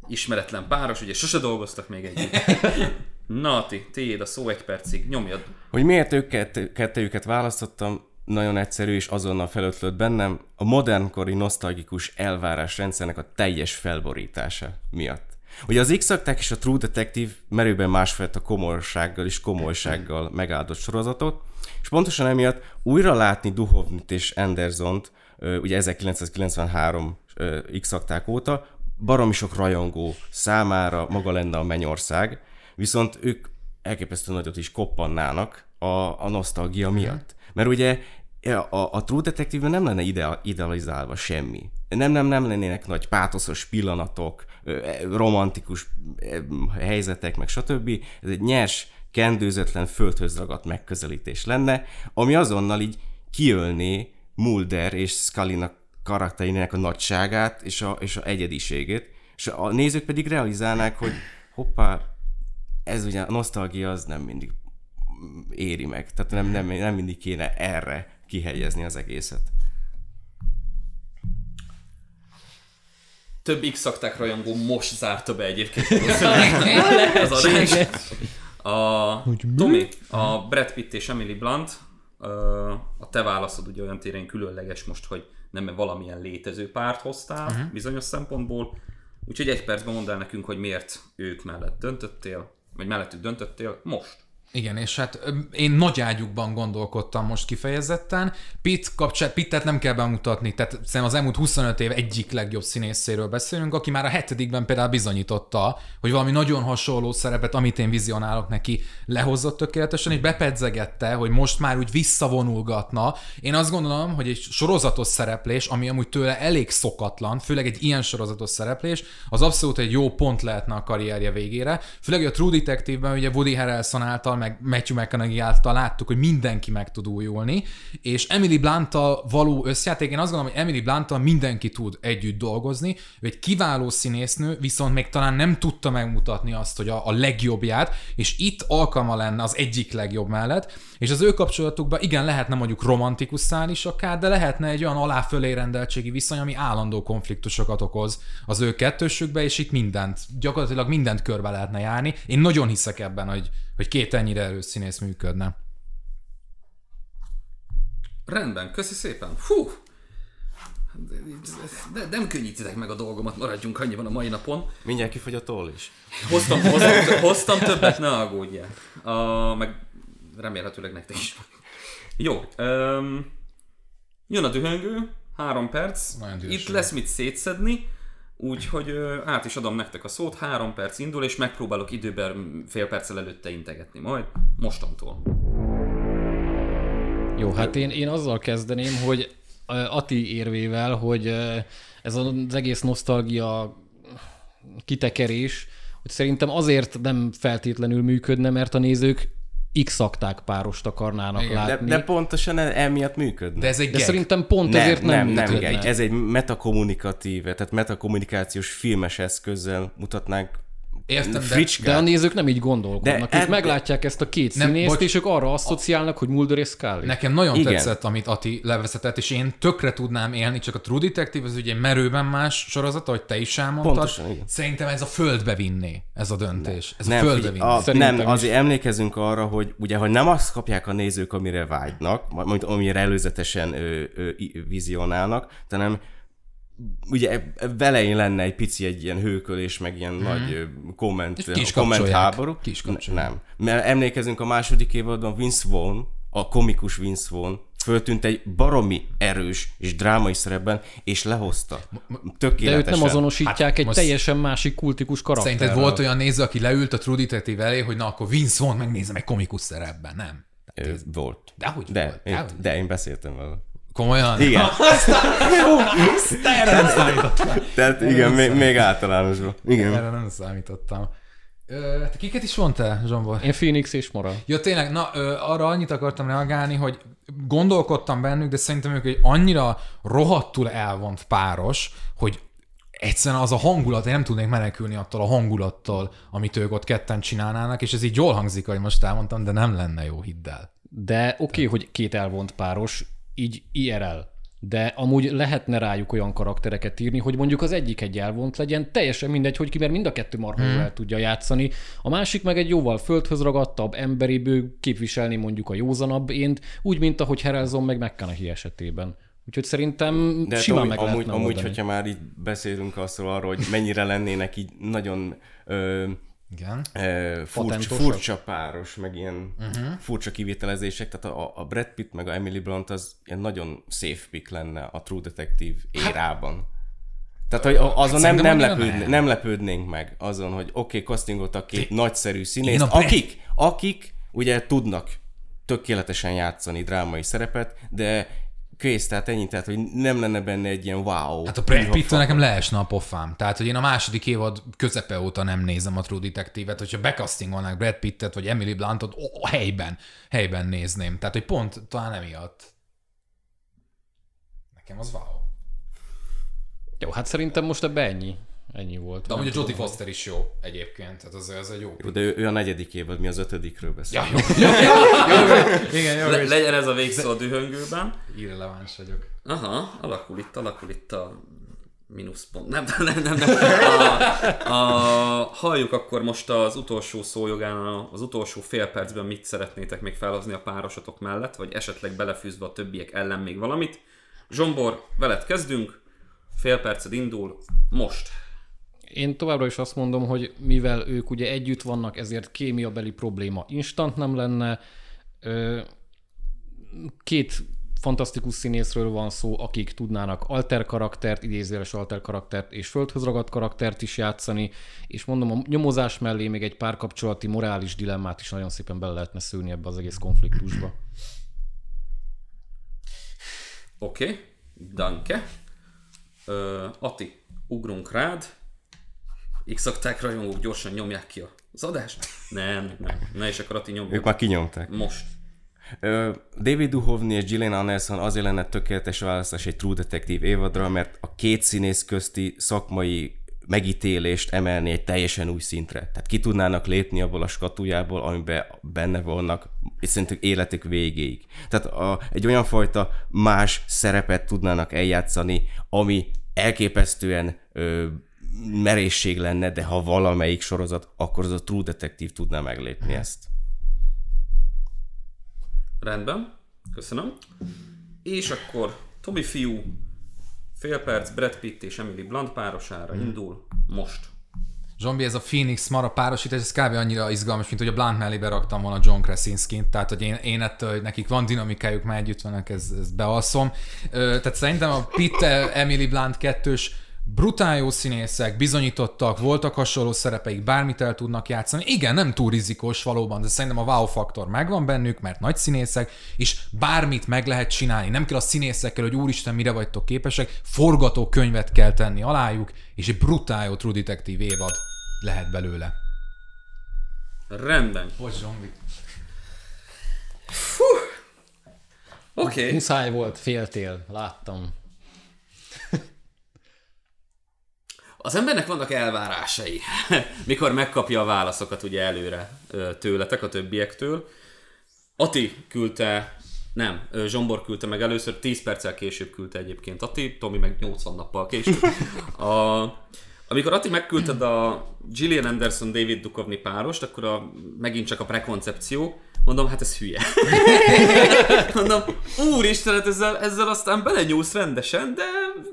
ismeretlen páros, ugye sose dolgoztak még együtt. Na Ati, tiéd a szó egy percig, nyomjad. Hogy miért ők kettő, kettőjüket választottam, nagyon egyszerű és azonnal felötlött bennem, a modernkori nosztalgikus elvárásrendszernek a teljes felborítása miatt. Ugye az x és a True Detective merőben másfajta komolysággal és komolysággal megáldott sorozatot, és pontosan emiatt újra látni Duhovnit és Andersont, ugye 1993 ö, x óta, baromi sok rajongó számára maga lenne a mennyország, viszont ők elképesztő nagyot is koppannának a, a nosztalgia miatt. Mert ugye a, a True Detective nem lenne ide, idealizálva semmi. Nem, nem, nem lennének nagy pátoszos pillanatok, ö, romantikus ö, helyzetek, meg stb. Ez egy nyers, kendőzetlen, földhöz ragadt megközelítés lenne, ami azonnal így kiölné Mulder és Scully-nak karakterének a nagyságát és a, és a egyediségét, és a nézők pedig realizálnák, hogy hoppá, ez ugye a nosztalgia az nem mindig éri meg. Tehát nem, nem, nem mindig kéne erre kihelyezni az egészet. Több x rajongó most zárta be egyébként az adást. A, Tomi, a Brad Pitt és Emily Blunt, a te válaszod ugye olyan téren különleges most, hogy nem valamilyen létező párt hoztál uh-huh. bizonyos szempontból. Úgyhogy egy percben mondd el nekünk, hogy miért ők mellett döntöttél, vagy mellettük döntöttél most. Igen, és hát én nagy ágyukban gondolkodtam most kifejezetten. Pitt kapcsán, Pittet nem kell bemutatni, tehát szerintem az elmúlt 25 év egyik legjobb színészéről beszélünk, aki már a hetedikben például bizonyította, hogy valami nagyon hasonló szerepet, amit én vizionálok neki, lehozott tökéletesen, és bepedzegette, hogy most már úgy visszavonulgatna. Én azt gondolom, hogy egy sorozatos szereplés, ami amúgy tőle elég szokatlan, főleg egy ilyen sorozatos szereplés, az abszolút egy jó pont lehetne a karrierje végére. Főleg a True Detective-ben ugye Woody Harrelson által, meg Matthew McConaughey által láttuk, hogy mindenki meg tud újulni, és Emily Blunt-tal való összjáték, én azt gondolom, hogy Emily Blunt-tal mindenki tud együtt dolgozni, ő egy kiváló színésznő, viszont még talán nem tudta megmutatni azt, hogy a, a legjobbját, és itt alkalma lenne az egyik legjobb mellett, és az ő kapcsolatukban igen, lehetne mondjuk romantikus szál is akár, de lehetne egy olyan alá-fölé rendeltségi viszony, ami állandó konfliktusokat okoz az ő kettősükbe, és itt mindent, gyakorlatilag mindent körbe lehetne járni. Én nagyon hiszek ebben, hogy, hogy két ennyire erős színész működne. Rendben, köszi szépen. Fú! De nem könnyítitek meg a dolgomat, maradjunk annyiban a mai napon. Mindjárt kifogy a toll is. Hoztam, hoztam, hoztam többet, ne aggódjál. Uh, meg remélhetőleg nektek is. Jó. Um, jön a dühöngő, három perc. Itt lesz mit szétszedni, úgyhogy uh, át is adom nektek a szót, három perc indul, és megpróbálok időben fél perccel előtte integetni majd, mostantól. Jó, hát én, én azzal kezdeném, hogy ö, Ati érvével, hogy ö, ez az egész nosztalgia kitekerés, hogy szerintem azért nem feltétlenül működne, mert a nézők x akták párost akarnának Igen, De, látni. de pontosan e- emiatt működne. De ez egy de gag. szerintem pont nem, ezért nem, nem, nem, működne. egy, ez egy metakommunikatív, tehát metakommunikációs filmes eszközzel mutatnánk Értem, de- fricskát. De a nézők nem így gondolkodnak. De ők eb- meglátják ezt a két Nem, színészt, bocs. és ők arra asszociálnak, hogy Mulder és Scully. Nekem nagyon Igen. Tetszett, amit Ati levezetett, és én tökre tudnám élni, csak a True Detective az ugye egy merőben más sorozat, ahogy te is elmondtad. Pontosan, igen. Szerintem ez a földbe vinné, ez a döntés. Ez Nem, a földbe vinné. a, Szerintem nem is. azért emlékezünk arra, hogy ugye, hogy nem azt kapják a nézők, amire vágynak, majd amire előzetesen ö, ö, vizionálnak, hanem ugye velején lenne egy pici egy ilyen hőkölés, meg ilyen nagy ö, komment, És ki is komment háború. Ki is kapcsolják. Nem. Mert emlékezünk a második évadban Vince Vaughn, a komikus Vince Vaughn, föltűnt egy baromi erős és drámai szerepben, és lehozta. De Tökéletesen. őt nem azonosítják Hát egy most- teljesen másik kultikus karakterrel. Szerinted volt olyan néző, aki leült a True Detective elé, hogy na akkor Vince Vaughn megnézem egy komikus szerepben, nem? Ö, volt. Dehogy de, volt, én, dehogy. de én beszéltem vele. Komolyan? Igen. Te erre nem számítottam. Tehát igen, még, még általánosban. Igen. Erre nem számítottam. Ö, te kiket is mondtál, Zsombor? Én Phoenix és Mara. Ja, tényleg, na, ö, arra annyit akartam reagálni, hogy gondolkodtam bennük, de szerintem ők egy annyira rohadtul elvont páros, hogy egyszerűen az a hangulat, én nem tudnék menekülni attól a hangulattól, amit ők ott ketten csinálnának, és ez így jól hangzik, ahogy most elmondtam, de nem lenne jó, hidd el. De oké, okay, hogy két elvont páros, így IRL. De amúgy lehetne rájuk olyan karaktereket írni, hogy mondjuk az egyik egy elvont legyen, teljesen mindegy, hogy ki, mert mind a kettő marha hmm. el tudja játszani. A másik meg egy jóval földhöz ragadtabb, emberiből képviselni mondjuk a józanabb ént, úgy, mint ahogy Harrelson meg McConaughey esetében. Úgyhogy szerintem De hát simán amúgy, meg amúgy, amúgy, oldani. hogyha már így beszélünk azt arról, hogy mennyire lennének így nagyon ö, Igen. furcsa, furcsa páros, meg ilyen uh-huh. furcsa kivitelezések, tehát a, a Brad Pitt meg a Emily Blunt az ilyen nagyon safe pick lenne a True Detective érában. Tehát, hogy a- azon nem, szerintem nem, annyira lepődne, nem. nem lepődnénk meg azon, hogy oké, okay, castingoltak két nagyszerű színészt, Én a Brad- akik, akik ugye tudnak tökéletesen játszani drámai szerepet, de kész, tehát ennyi, tehát hogy nem lenne benne egy ilyen wow. Hát a Brad pitt nekem leesne a pofám. Tehát, hogy én a második évad közepe óta nem nézem a True Detective-et, hogyha bekasztingolnák Brad Pittet vagy Emily Bluntot, ó, helyben, helyben nézném. Tehát, hogy pont talán emiatt. Nekem az wow. Jó, hát szerintem most ebbe ennyi. Ennyi volt. De amúgy a Jodie Foster is jó egyébként, tehát az, az egy jó. Jó, De ő, ő a negyedik évad, mi az ötödikről beszél. Ja, jó, jó, jó, jó, igen, jó, Le, legyen ez a végszó a dühöngőben. Irreleváns vagyok. Aha, alakul itt, alakul itt a mínuszpont. Nem, nem, nem, nem. A, a, halljuk akkor most az utolsó szójogán, az utolsó fél percben mit szeretnétek még felhozni a párosatok mellett, vagy esetleg belefűzve a többiek ellen még valamit. Zsombor, veled kezdünk. Fél perced indul. Most. Én továbbra is azt mondom, hogy mivel ők ugye együtt vannak, ezért kémiabeli probléma instant nem lenne. Két fantasztikus színészről van szó, akik tudnának alter karaktert, idézőjeles alter karaktert és földhöz ragadt karaktert is játszani, és mondom, a nyomozás mellé még egy párkapcsolati morális dilemmát is nagyon szépen bele lehetne szőni ebbe az egész konfliktusba. Oké, okay. danke. Ö, Ati, ugrunk rád. X rajongók gyorsan nyomják ki az adást? Nem, nem, ne is akkor Ati nyomja. Ők már kinyomták. Most. David Duchovny és Gillian Anderson azért lenne tökéletes választás egy True Detective évadra, mert a két színész közti szakmai megítélést emelni egy teljesen új szintre. Tehát ki tudnának lépni abból a skatujából, amiben benne vannak, és szerintük életük végéig. Tehát a, egy olyan fajta más szerepet tudnának eljátszani, ami elképesztően ö, merészség lenne, de ha valamelyik sorozat, akkor az a True Detective tudná meglépni ezt. Rendben, köszönöm. És akkor Tomi fiú, fél perc Brad Pitt és Emily Blunt párosára indul most. Zombi, ez a Phoenix Mara párosítás, ez kb. annyira izgalmas, mint hogy a Blunt mellé beraktam volna John Krasinski-t, tehát hogy én, én ettől, hogy nekik van dinamikájuk, már együtt vannak, ez, ez bealszom. Ö, tehát szerintem a Pitt Emily Blunt kettős brutál jó színészek, bizonyítottak, voltak hasonló szerepeik, bármit el tudnak játszani. Igen, nem túl rizikós valóban, de szerintem a wow faktor megvan bennük, mert nagy színészek, és bármit meg lehet csinálni. Nem kell a színészekkel, hogy úristen, mire vagytok képesek, forgatókönyvet kell tenni alájuk, és egy brutál jó True Detective évad lehet belőle. Rendben. Bocs, zombi. Oké. Okay. Muszáj volt, féltél, láttam. Az embernek vannak elvárásai, mikor megkapja a válaszokat ugye előre tőletek, a többiektől. Ati küldte, nem, Zsombor küldte meg először, 10 perccel később küldte egyébként Ati, Tomi meg 80 nappal később. A, amikor Ati megküldted a Gillian Anderson David Duchovny párost, akkor a, megint csak a prekoncepció, mondom, hát ez hülye. mondom, úristen, hát ezzel, ezzel aztán belenyúlsz rendesen, de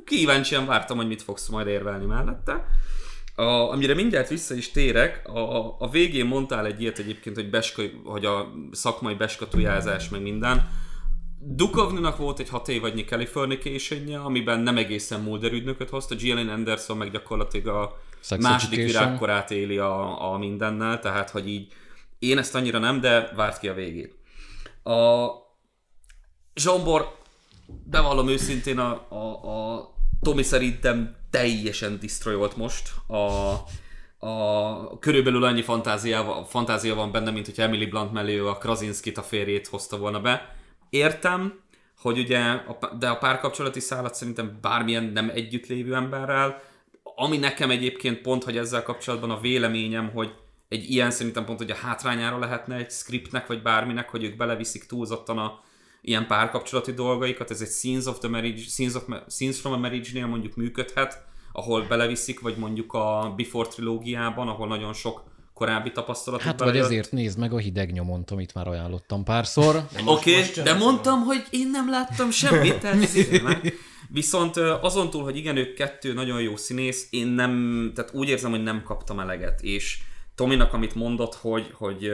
kíváncsian vártam, hogy mit fogsz majd érvelni mellette. A, amire mindjárt vissza is térek, a, a végén mondtál egy ilyet egyébként, hogy, beska, hogy a szakmai beskatujázás meg minden. Dukovninak volt egy hat évadnyi californication amiben nem egészen Mulder ügynököt hozta, Gillian Anderson meg gyakorlatilag a Sex második virágkorát éli a, a mindennel, tehát hogy így én ezt annyira nem, de várt ki a végét. A Zsombor, bevallom őszintén, a, a, a Tomi szerintem teljesen destroyolt most. A, a, körülbelül annyi fantázia, fantázia van benne, mint hogy Emily Blunt mellé a Krasinskit, a férjét hozta volna be. Értem, hogy ugye, a, de a párkapcsolati szállat szerintem bármilyen nem együttlévő emberrel, ami nekem egyébként pont, hogy ezzel kapcsolatban a véleményem, hogy egy ilyen szerintem pont, hogy a hátrányára lehetne egy scriptnek, vagy bárminek, hogy ők beleviszik túlzottan a ilyen párkapcsolati dolgaikat, ez egy Scenes, of the marriage, Scenes, of, Scenes from a Marriage-nél mondjuk működhet, ahol beleviszik, vagy mondjuk a Before trilógiában, ahol nagyon sok korábbi tapasztalatot Hát vagy belejött. ezért nézd meg a hideg nyomont, amit már ajánlottam párszor. Oké, okay, de mondtam, hogy én nem láttam semmit, tehát. Viszont azon túl, hogy igen, ők kettő nagyon jó színész, én nem, tehát úgy érzem, hogy nem kaptam eleget, és Tominak, amit mondott, hogy, hogy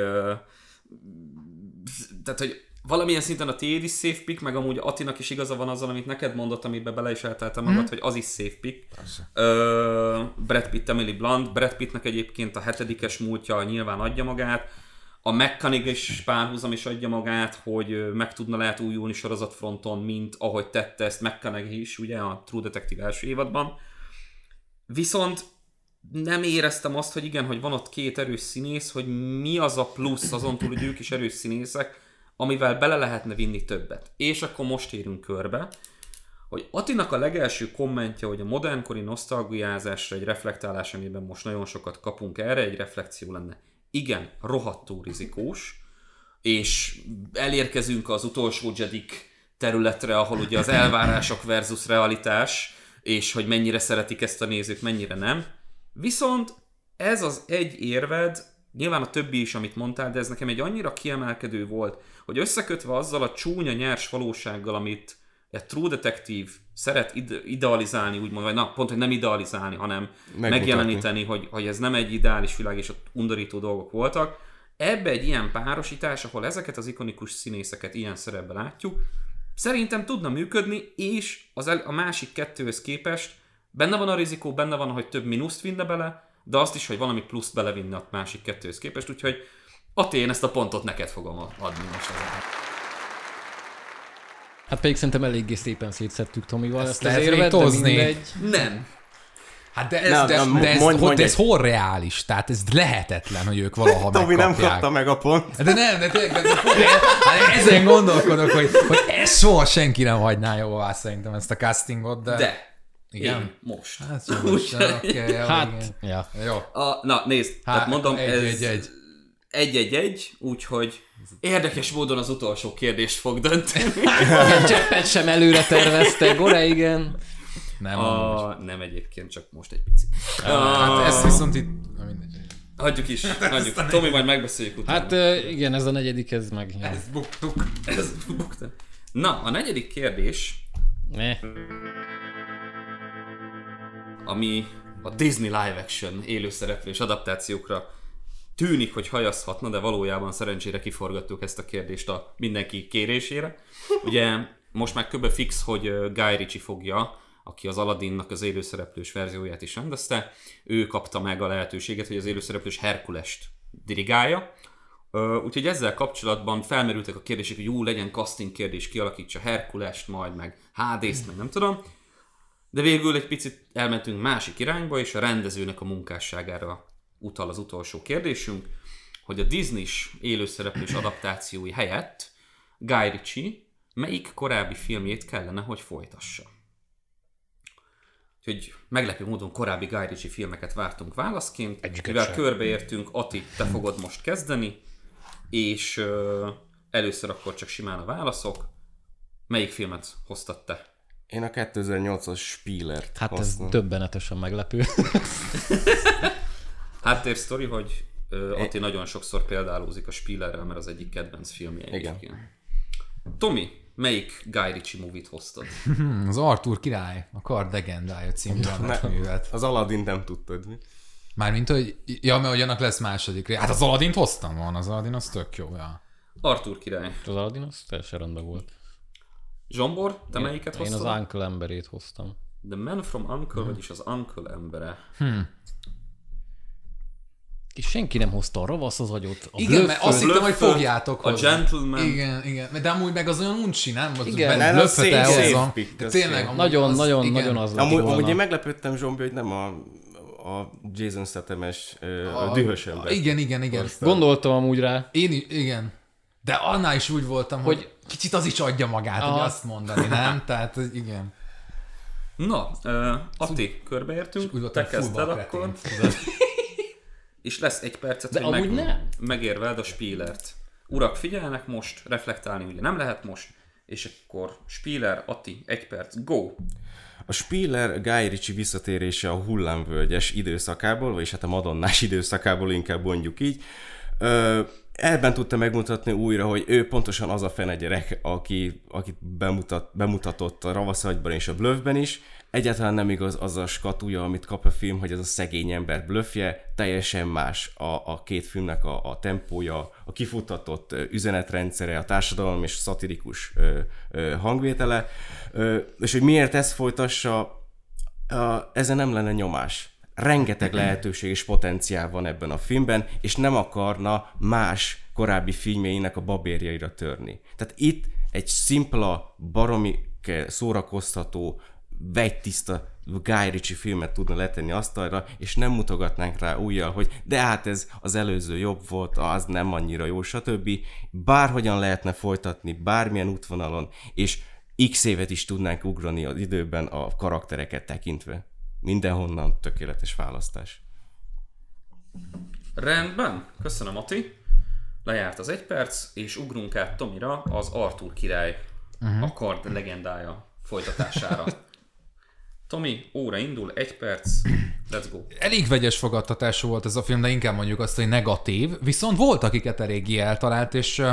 tehát, hogy valamilyen szinten a tiéd is safe pick, meg amúgy Atinak is igaza van azzal, amit neked mondott, amiben bele is elteltem magad, hogy az is safe pick. Ö, Brad Pitt, Emily Blunt. Brad Pittnek egyébként a hetedikes múltja nyilván adja magát. A McConaughey párhuzam is adja magát, hogy meg tudna lehet újulni sorozatfronton, mint ahogy tette ezt McConaughey is, ugye a True Detective első évadban. Viszont nem éreztem azt, hogy igen, hogy van ott két erős színész, hogy mi az a plusz azon túl, hogy ők is erős színészek, amivel bele lehetne vinni többet. És akkor most érünk körbe, hogy Atinak a legelső kommentje, hogy a modernkori nosztalgiázásra egy reflektálás, amiben most nagyon sokat kapunk erre, egy reflexió lenne. Igen, rohadtul rizikós, és elérkezünk az utolsó Jedik területre, ahol ugye az elvárások versus realitás, és hogy mennyire szeretik ezt a nézők, mennyire nem. Viszont ez az egy érved, nyilván a többi is, amit mondtál, de ez nekem egy annyira kiemelkedő volt, hogy összekötve azzal a csúnya nyers valósággal, amit egy True Detective szeret ide- idealizálni, úgymond, vagy na, pont, hogy nem idealizálni, hanem Megmutatni. megjeleníteni, hogy, hogy ez nem egy ideális világ, és ott undorító dolgok voltak. Ebbe egy ilyen párosítás, ahol ezeket az ikonikus színészeket ilyen szerepben látjuk, szerintem tudna működni, és az el, a másik kettőhöz képest benne van a rizikó, benne van, hogy több mínuszt vinne bele, de azt is, hogy valami pluszt belevinne a másik kettőhöz képest, úgyhogy Ati, én ezt a pontot neked fogom adni most ezen. Hát pedig szerintem eléggé szépen szétszettük Tomival ezt, ezt az érvet, de mindegy. Nem. Hát de ez, Na, de, na, de, ez, mondj- hogy, de ez egy- hol reális? Tehát ez lehetetlen, hogy ők valaha Tomi nem kapta meg a pont. De nem, de tényleg, de, de, hát ezen gondolkodok, hogy, hogy ezt soha senki nem hagyná jóvá szerintem ezt a castingot, de... De. Igen. Én most. Hát, most, oké, okay, jó, Hát, igen. ja. Jó. A, na, nézd, Hát, tehát mondom, egy, ez egy, egy. egy-egy-egy, úgyhogy érdekes módon az utolsó kérdést fog dönteni. Cseppet sem előre tervezte, Gore, igen. Nem, a... A, nem egyébként, csak most egy pici. hát ezt viszont itt... Na mindegy. Hagyjuk is, hagyjuk. Tomi, majd megbeszéljük utána. Hát igen, ez a negyedik, ez meg... Ja. Ezt buktuk. Ez bukta. Na, a negyedik kérdés, Ne. Ami a Disney live action élőszereplős adaptációkra tűnik, hogy hajazhatna, de valójában szerencsére kiforgattuk ezt a kérdést a mindenki kérésére. Ugye most már kb. fix, hogy Guy Ritchie fogja, aki az Aladdinnak az élőszereplős verzióját is rendezte, ő kapta meg a lehetőséget, hogy az élőszereplős Herkulest dirigálja. Úgyhogy ezzel kapcsolatban felmerültek a kérdések, hogy jó, legyen casting kérdés, kialakítsa Herkulest majd, meg HD-t, meg nem tudom. De végül egy picit elmentünk másik irányba, és a rendezőnek a munkásságára utal az utolsó kérdésünk, hogy a Disney-s élőszereplős adaptációi helyett Guy Ritchie melyik korábbi filmjét kellene, hogy folytassa? Úgyhogy meglepő módon korábbi Guy Ritchie filmeket vártunk válaszként, Egyiket mivel sem. körbeértünk, Ati, te fogod most kezdeni, és ö, először akkor csak simán a válaszok. Melyik filmet hoztad te? Én a 2008-as Spielert Hát ez hoztam. döbbenetesen meglepő. Háttérsztori, hogy ö, Ati nagyon sokszor példálózik a Spielerrel, mert az egyik kedvenc filmje Igen. egyébként. Tomi, melyik Guy Ritchie movie-t hoztad? Hm, Az Arthur király, a kard legendája című művet. Az Aladdin nem tudtad, mi? Mármint, hogy, ja, mert hogy annak lesz második rész. Hát az Aladdint hoztam van, az Aladdin az tök jó, ja. Arthur király. Az Aladdin az teljesen rendben volt. Zsombor, te melyiket Én hoztad? az Uncle emberét hoztam. The Man from Uncle, vagyis az Uncle embere. És senki nem hozta a ravasz az agyot. A Igen, mert azt hittem, hogy Blöfföl, fogjátok a hozzá. Gentleman. Igen, igen. De amúgy meg az olyan uncsi, nem? Az Igen. Nem, az szép- szép De Tényleg, amúgy Nagyon, az, nagyon, igen. nagyon az Amúgy, volna. amúgy én meglepődtem, Zsombi, hogy nem a, a Jason Statham-es a, dühös ember. Igen, igen, igen. Gondoltam amúgy rá. Én igen. De annál is úgy voltam, hogy, hogy kicsit az is adja magát, hogy azt mondani, nem? Tehát hogy igen. Na, uh, Ati, körbeértünk, Úgy te kezdted akkor, és lesz egy percet, De hogy amúgy nem. megérveld a Spielert. Urak, figyelnek most, reflektálni ugye nem lehet most, és akkor Spieler, Ati, egy perc, go! A Spieler Guy Ritchie visszatérése a hullámvölgyes időszakából, vagyis hát a madonnás időszakából inkább mondjuk így, ebben tudta megmutatni újra, hogy ő pontosan az a fene gyerek, aki, akit bemutat, bemutatott a Ravaszagyban és a Bluffben is. Egyáltalán nem igaz az a skatúja, amit kap a film, hogy ez a szegény ember blöffje, teljesen más a, a két filmnek a, a tempója, a kifutatott ö, üzenetrendszere, a társadalom és szatirikus ö, ö, hangvétele, ö, és hogy miért ezt folytassa, a, ezen nem lenne nyomás. Rengeteg lehetőség és potenciál van ebben a filmben, és nem akarna más korábbi filmjeinek a babérjaira törni. Tehát itt egy szimpla, baromi szórakoztató, vegytiszta Guy Ritchie filmet tudna letenni asztalra, és nem mutogatnánk rá újjal, hogy de hát ez az előző jobb volt, az nem annyira jó, stb. Bárhogyan lehetne folytatni, bármilyen útvonalon, és x évet is tudnánk ugrani az időben a karaktereket tekintve. Mindenhonnan tökéletes választás. Rendben, köszönöm Ati. Lejárt az egy perc, és ugrunk át Tomira az Arthur király uh-huh. a kard legendája folytatására. Tomi, óra indul, egy perc, let's go. Elég vegyes fogadtatású volt ez a film, de inkább mondjuk azt, hogy negatív. Viszont volt, akiket eléggé eltalált, és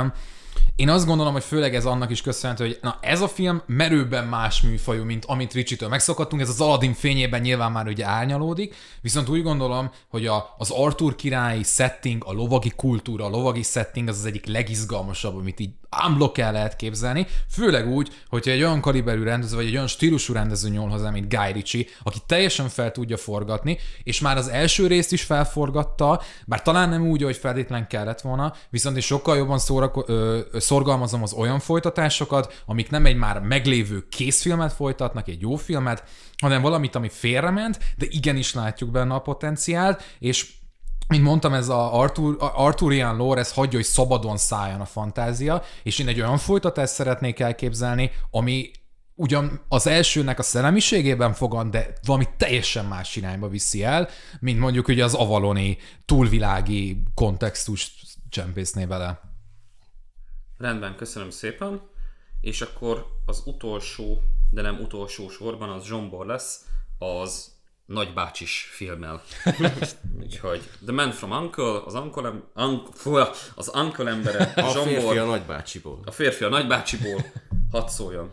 én azt gondolom, hogy főleg ez annak is köszönhető, hogy na ez a film merőben más műfajú, mint amit Ricsi-től megszokhattunk, ez az Aladdin fényében nyilván már ugye árnyalódik, viszont úgy gondolom, hogy a, az Arthur királyi setting, a lovagi kultúra, a lovagi setting az az egyik legizgalmasabb, amit így unblock el lehet képzelni, főleg úgy, hogyha egy olyan kaliberű rendező, vagy egy olyan stílusú rendező nyúl hozzá, mint Guy Ritchie, aki teljesen fel tudja forgatni, és már az első részt is felforgatta, bár talán nem úgy, hogy feltétlen kellett volna, viszont én sokkal jobban szórako- ö, szorgalmazom az olyan folytatásokat, amik nem egy már meglévő készfilmet folytatnak, egy jó filmet, hanem valamit, ami félrement, de igenis látjuk benne a potenciált, és mint mondtam, ez a Arthur, Arthurian lore, ez hagyja, hogy szabadon szálljon a fantázia, és én egy olyan folytatást szeretnék elképzelni, ami ugyan az elsőnek a szellemiségében fogad, de valami teljesen más irányba viszi el, mint mondjuk ugye az avaloni túlvilági kontextust csempészné vele. Rendben, köszönöm szépen. És akkor az utolsó, de nem utolsó sorban az Zsombor lesz az nagybácsis filmmel. Úgyhogy The Man from Uncle, az Uncle, em- un, fú, az Uncle embere, A Zsombor, férfi a nagybácsiból. a férfi a nagybácsiból, hadd szóljon.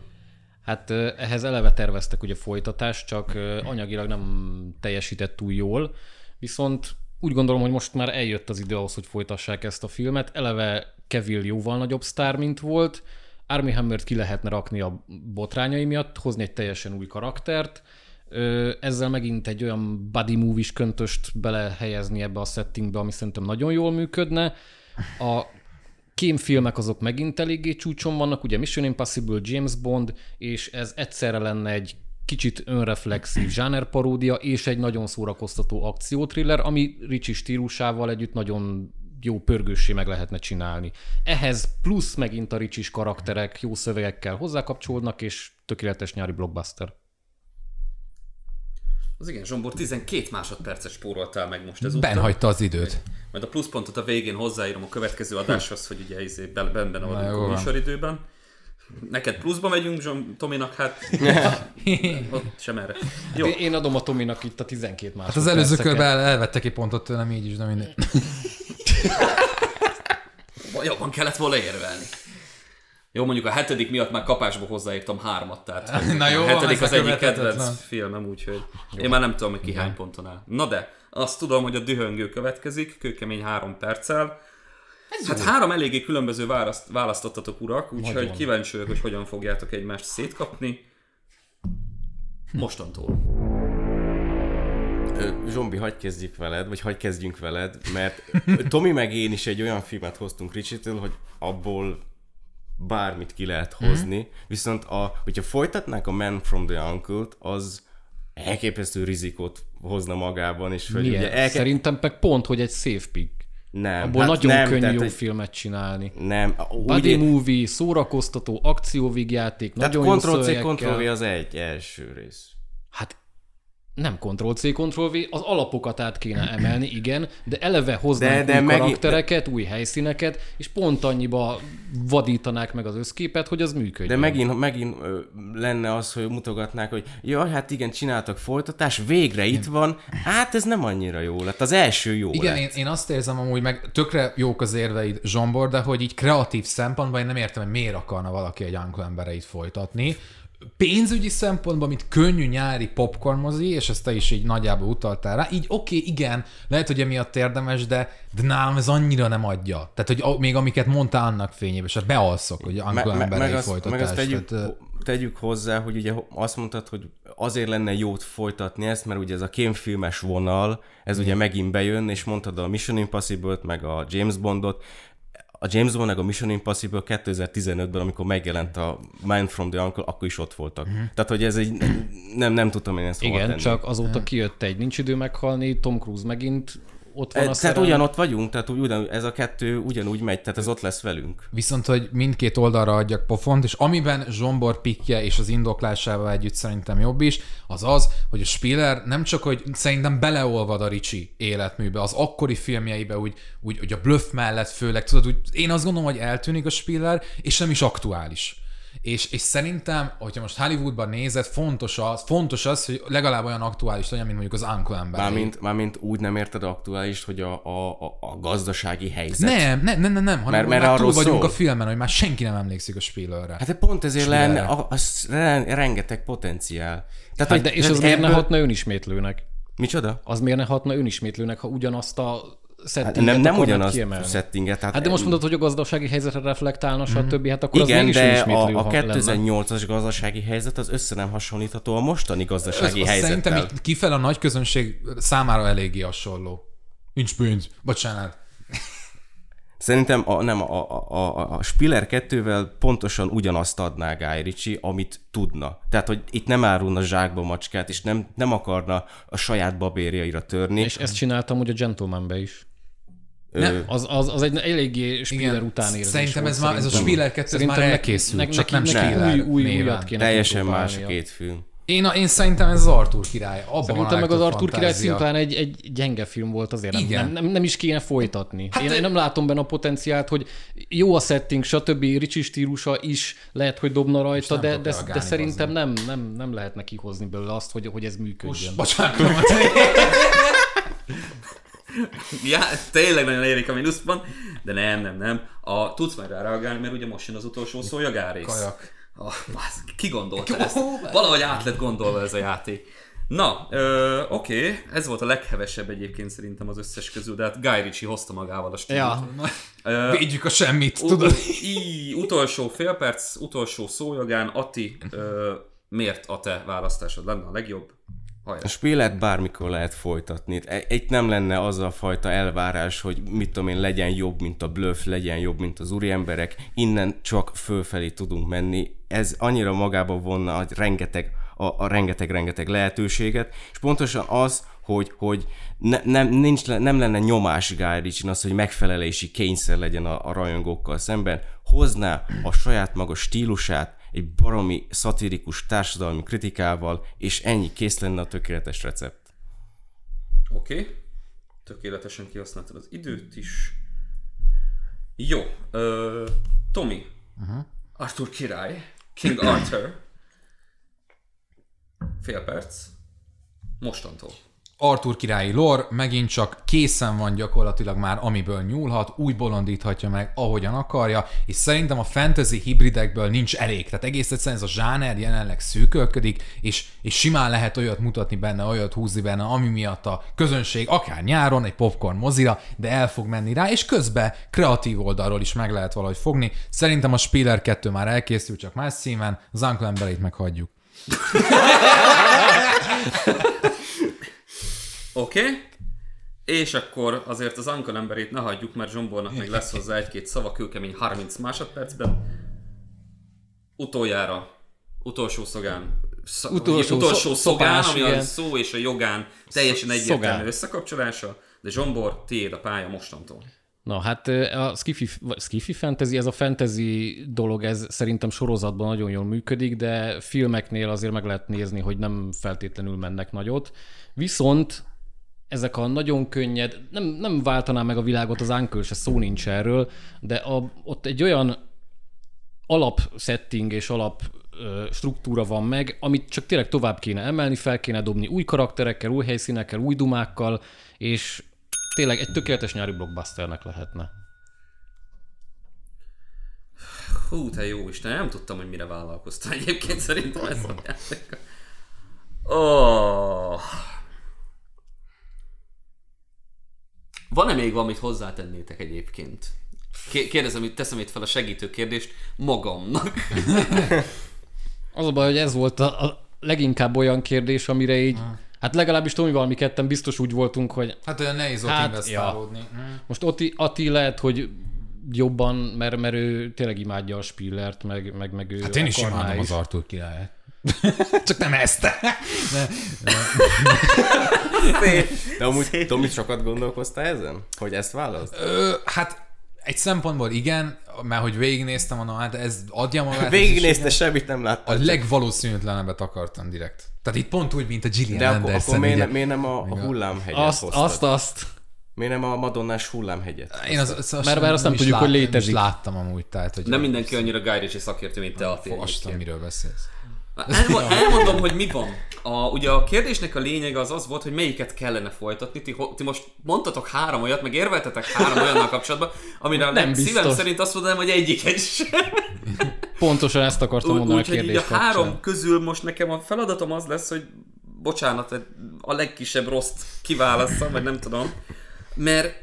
Hát ehhez eleve terveztek ugye folytatást, csak anyagilag nem teljesített túl jól, viszont úgy gondolom, hogy most már eljött az idő ahhoz, hogy folytassák ezt a filmet. Eleve Kevin jóval nagyobb sztár, mint volt, Armie Hammert ki lehetne rakni a botrányai miatt, hozni egy teljesen új karaktert, ezzel megint egy olyan buddy movie köntöst belehelyezni ebbe a settingbe, ami szerintem nagyon jól működne. A kémfilmek azok megint eléggé csúcson vannak, ugye Mission Impossible, James Bond, és ez egyszerre lenne egy kicsit önreflexív zsánerparódia, és egy nagyon szórakoztató akciótriller, ami Ricsi stílusával együtt nagyon jó pörgőssé meg lehetne csinálni. Ehhez plusz megint a Ricsis karakterek jó szövegekkel hozzákapcsolódnak, és tökéletes nyári blockbuster. Az igen, Zsombor 12 másodpercet spóroltál meg most ezúttal. Ben hagyta az időt. Majd a pluszpontot a végén hozzáírom a következő adáshoz, hogy ugye izé ben- vagyunk a műsoridőben. Neked pluszba megyünk, Zsom, Tominak, hát ott sem erre. Jó, Én adom a Tominak itt a 12 másodperceket. Hát az előző körben el- elvette ki pontot tőlem így is, de mindegy. jobban kellett volna érvelni. Jó, mondjuk a hetedik miatt már kapásba hozzáírtam hármat, tehát Na jó, a hetedik ez az egyik kedvenc filmem, úgyhogy én már nem tudom, hogy ki hány ponton áll. Na de, azt tudom, hogy a dühöngő következik, kőkemény három perccel. Hát három eléggé különböző választ, választottatok, urak, úgyhogy kíváncsi vagyok, hogy hogyan fogjátok egymást szétkapni. Mostantól. Zsombi, hagyd kezdjük veled, vagy hagyd kezdjünk veled, mert Tomi meg én is egy olyan filmet hoztunk Ricsitől, hogy abból bármit ki lehet hozni, viszont a, hogyha folytatnák a Man from the Uncle-t, az elképesztő rizikót hozna magában, és hogy Milyen? ugye elke... Szerintem meg pont, hogy egy safe pick. nem, Abból hát nagyon nem, könnyű jó hogy filmet csinálni. Nem, Buddy úgy, movie, szórakoztató, akcióvígjáték, tehát nagyon jó Ctrl-C, szövegekkel. Ctrl-V az egy első rész. Hát nem Ctrl-C, Ctrl-V, az alapokat át kéne emelni, igen, de eleve hoznánk De- de, új megint- karaktereket, új helyszíneket, és pont annyiba vadítanák meg az összképet, hogy az működjön. De megint, megint ö, lenne az, hogy mutogatnák, hogy jaj, hát igen, csináltak folytatás, végre itt van, hát ez nem annyira jó lett, az első jó Igen, lett. én, én azt érzem amúgy, meg tökre jók az érveid, Zsombor, de hogy így kreatív szempontból én nem értem, hogy miért akarna valaki egy Uncle embereit folytatni. Pénzügyi szempontból, mint könnyű nyári popcorn mozi, és ezt te is így nagyjából utaltál rá, így oké, okay, igen, lehet, hogy emiatt érdemes, de, de nálam ez annyira nem adja. Tehát, hogy még amiket mondtál annak fényében, és hát bealszok, hogy Uncle Me- me- meg, azt, meg azt tegyük, Tehát, tegyük hozzá, hogy ugye azt mondtad, hogy azért lenne jót folytatni ezt, mert ugye ez a kémfilmes vonal, ez ugye megint bejön, és mondtad a Mission Impossible-t, meg a James Bondot, a James Bond meg a Mission Impossible 2015-ben, amikor megjelent a Man from the Uncle, akkor is ott voltak. Mhm. Tehát, hogy ez egy, nem, nem tudtam én ezt hova Igen, tenni. csak azóta kijött egy Nincs idő meghalni, Tom Cruise megint ott van E, a Tehát szerelem. ugyanott vagyunk, tehát ugyan, ez a kettő ugyanúgy megy, tehát ez ott lesz velünk. Viszont, hogy mindkét oldalra adjak pofont, és amiben Zsombor pikje és az indoklásával együtt szerintem jobb is, az az, hogy a Spiller nem csak, hogy szerintem beleolvad a Ricsi életműbe, az akkori filmjeibe, úgy, úgy, úgy a bluff mellett főleg, tudod, úgy, én azt gondolom, hogy eltűnik a Spiller, és nem is aktuális. És, és szerintem, hogyha most Hollywoodban nézed, fontos az, fontos az, hogy legalább olyan aktuális legyen, mint mondjuk az Uncle ember. Mármint, mármint úgy nem érted aktuális, hogy a, a, a, a gazdasági helyzet. Nem, nem, nem, nem, nem, hanem Mert- mert, már túl arról vagyunk szól. a filmen, hogy már senki nem emlékszik a Spillerre. Hát de pont ezért lenne a, az re- rengeteg potenciál. Tehát, Hát de, és az miért ne ebből- hatna önismétlőnek? Micsoda? Az miért ne hatna önismétlőnek, ha ugyanazt a Hát settinget nem, nem ugyanaz kiemelni? a settinget. Tehát Hát de most mondod, hogy a gazdasági helyzetre reflektálna, stb. Hát akkor az igen, mégis de a, a ha lenne. 2008-as gazdasági helyzet az össze nem hasonlítható a mostani gazdasági Az- az Szerintem helyzettel. így kifel a nagy közönség számára eléggé hasonló. Nincs pénz. Bocsánat. Szerintem a, nem, a, a, a, a Spiller 2-vel pontosan ugyanazt adná Guy Ritchie, amit tudna. Tehát, hogy itt nem árulna zsákba macskát, és nem, nem akarna a saját babérjaira törni. És ezt csináltam ugye a Gentlemanbe is. Nem, Az, az, az egy eléggé Spiller után érzés szerintem volt ez már, ez a. Spiller 2 ez Szerintem már elkészült, ne- csak neki- nem neki Spiller új, új, néven. újat kéne Teljesen más a két film. Én, én szerintem ez az Arthur király. Abban Szerintem meg az Arthur király szimplán egy, egy gyenge film volt azért. Nem, Igen. nem, nem, nem is kéne folytatni. Hát én, de- én nem látom benne a potenciált, hogy jó a setting, stb. Ricsi stílusa is lehet, hogy dobna rajta, de, de, de szerintem nem, nem, nem lehet neki hozni belőle azt, hogy, hogy ez működjön. Bocsánat, Ja, tényleg nagyon érik a mínuszban, de nem, nem, nem. A, tudsz majd rá reagálni, mert ugye most jön az utolsó szó, Jagárész. Kajak. Oh, bász, ki gondolta ezt? Valahogy át lett gondolva ez a játék. Na, ö, oké, ez volt a leghevesebb egyébként szerintem az összes közül, de hát Guy Ritchie hozta magával a stílus. Ja. Védjük a semmit, Ut- tudod? Í, utolsó fél perc, utolsó szójogán, Ati, ö, miért a te választásod lenne a legjobb? Hajrá. A Spillert bármikor lehet folytatni. Itt nem lenne az a fajta elvárás, hogy mit tudom én, legyen jobb, mint a bluff, legyen jobb, mint az úri emberek. Innen csak fölfelé tudunk menni. Ez annyira magába vonna a rengeteg, a, a rengeteg-rengeteg lehetőséget, és pontosan az, hogy, hogy ne, nem, nincs, nem lenne nyomás Guy Ritchie az, hogy megfelelési kényszer legyen a, a rajongókkal szemben, hozná a saját maga stílusát, egy baromi szatirikus társadalmi kritikával, és ennyi kész lenne a tökéletes recept. Oké. Okay. Tökéletesen kihasználtad az időt is. Jó. Uh, Tomi. Uh-huh. Arthur király. King Arthur. Fél perc. Mostantól. Arthur királyi lore megint csak készen van gyakorlatilag már, amiből nyúlhat, úgy bolondíthatja meg, ahogyan akarja, és szerintem a fantasy hibridekből nincs elég. Tehát egész egyszerűen ez a zsáner jelenleg szűkölködik, és, és simán lehet olyat mutatni benne, olyat húzni benne, ami miatt a közönség akár nyáron egy popcorn mozira, de el fog menni rá, és közben kreatív oldalról is meg lehet valahogy fogni. Szerintem a Spiller 2 már elkészült, csak más színen, az Uncle meghagyjuk. Oké. Okay. És akkor azért az Uncle emberét ne hagyjuk, mert Zsombornak még lesz hozzá egy-két szava kőkemény 30 másodpercben. Utoljára, utolsó szogán, sz- Utolsó utolsó szó- szogán, szobás, ami a igen. szó és a jogán teljesen egyértelmű szogán. összekapcsolása, de Zsombor, tiéd a pálya mostantól. Na hát a skifi, skifi fantasy, ez a fantasy dolog, ez szerintem sorozatban nagyon jól működik, de filmeknél azért meg lehet nézni, hogy nem feltétlenül mennek nagyot. Viszont ezek a nagyon könnyed, nem, nem váltaná meg a világot az Uncle, se szó nincs erről, de a, ott egy olyan alapsetting és alap struktúra van meg, amit csak tényleg tovább kéne emelni, fel kéne dobni új karakterekkel, új helyszínekkel, új dumákkal, és tényleg egy tökéletes nyári blockbusternek lehetne. Hú, te jó Isten, nem tudtam, hogy mire vállalkoztál egyébként szerintem ez a játék. Oh. Van-e még valamit hozzátennétek egyébként? Ké- Kérdezem, itt teszem itt fel a segítő kérdést magamnak. Az a baj, hogy ez volt a, a leginkább olyan kérdés, amire így, hát legalábbis Tomival mi ketten biztos úgy voltunk, hogy Hát olyan nehéz ott Hát, investálódni. Ja. most Ati, Ati lehet, hogy jobban, mert, mert ő tényleg imádja a Spillert, meg, meg, meg ő Hát én is imádom az Arthur királyát. Csak nem ezt. Ne. De amúgy, Tomi, sokat gondolkoztál ezen? Hogy ezt választ? Ö, hát egy szempontból igen, mert hogy végignéztem, mondom, hát ez adja magát. Végignézte, semmit nem A láttál. legvalószínűtlenebbet akartam direkt. Tehát itt pont úgy, mint a Gillian De akkor, Anderson. akkor miért, ugye. ne, miért nem a, a hullámhegyet Azt, hoztad? azt, azt. Miért nem a madonnás hullámhegyet? Én az, az, az Mert- mert azt nem tudjuk, hogy Nem létezik. is láttam amúgy, tehát, hogy Nem mindenki annyira Guy Ritchie szakértő, mint te, Ati. Azt miről beszélsz. Elmond, elmondom, hogy mi van. A, ugye a kérdésnek a lényege az az volt, hogy melyiket kellene folytatni. Ti, ti most mondtatok három olyat, meg érveltetek három olyannal kapcsolatban, amire Nem nem szívem biztos. szerint azt mondanám, hogy egyiket sem. Pontosan ezt akartam mondani Úgy, a hogy kérdés a három kapcsán. közül most nekem a feladatom az lesz, hogy bocsánat, a legkisebb rossz kiválasszam, vagy nem tudom. Mert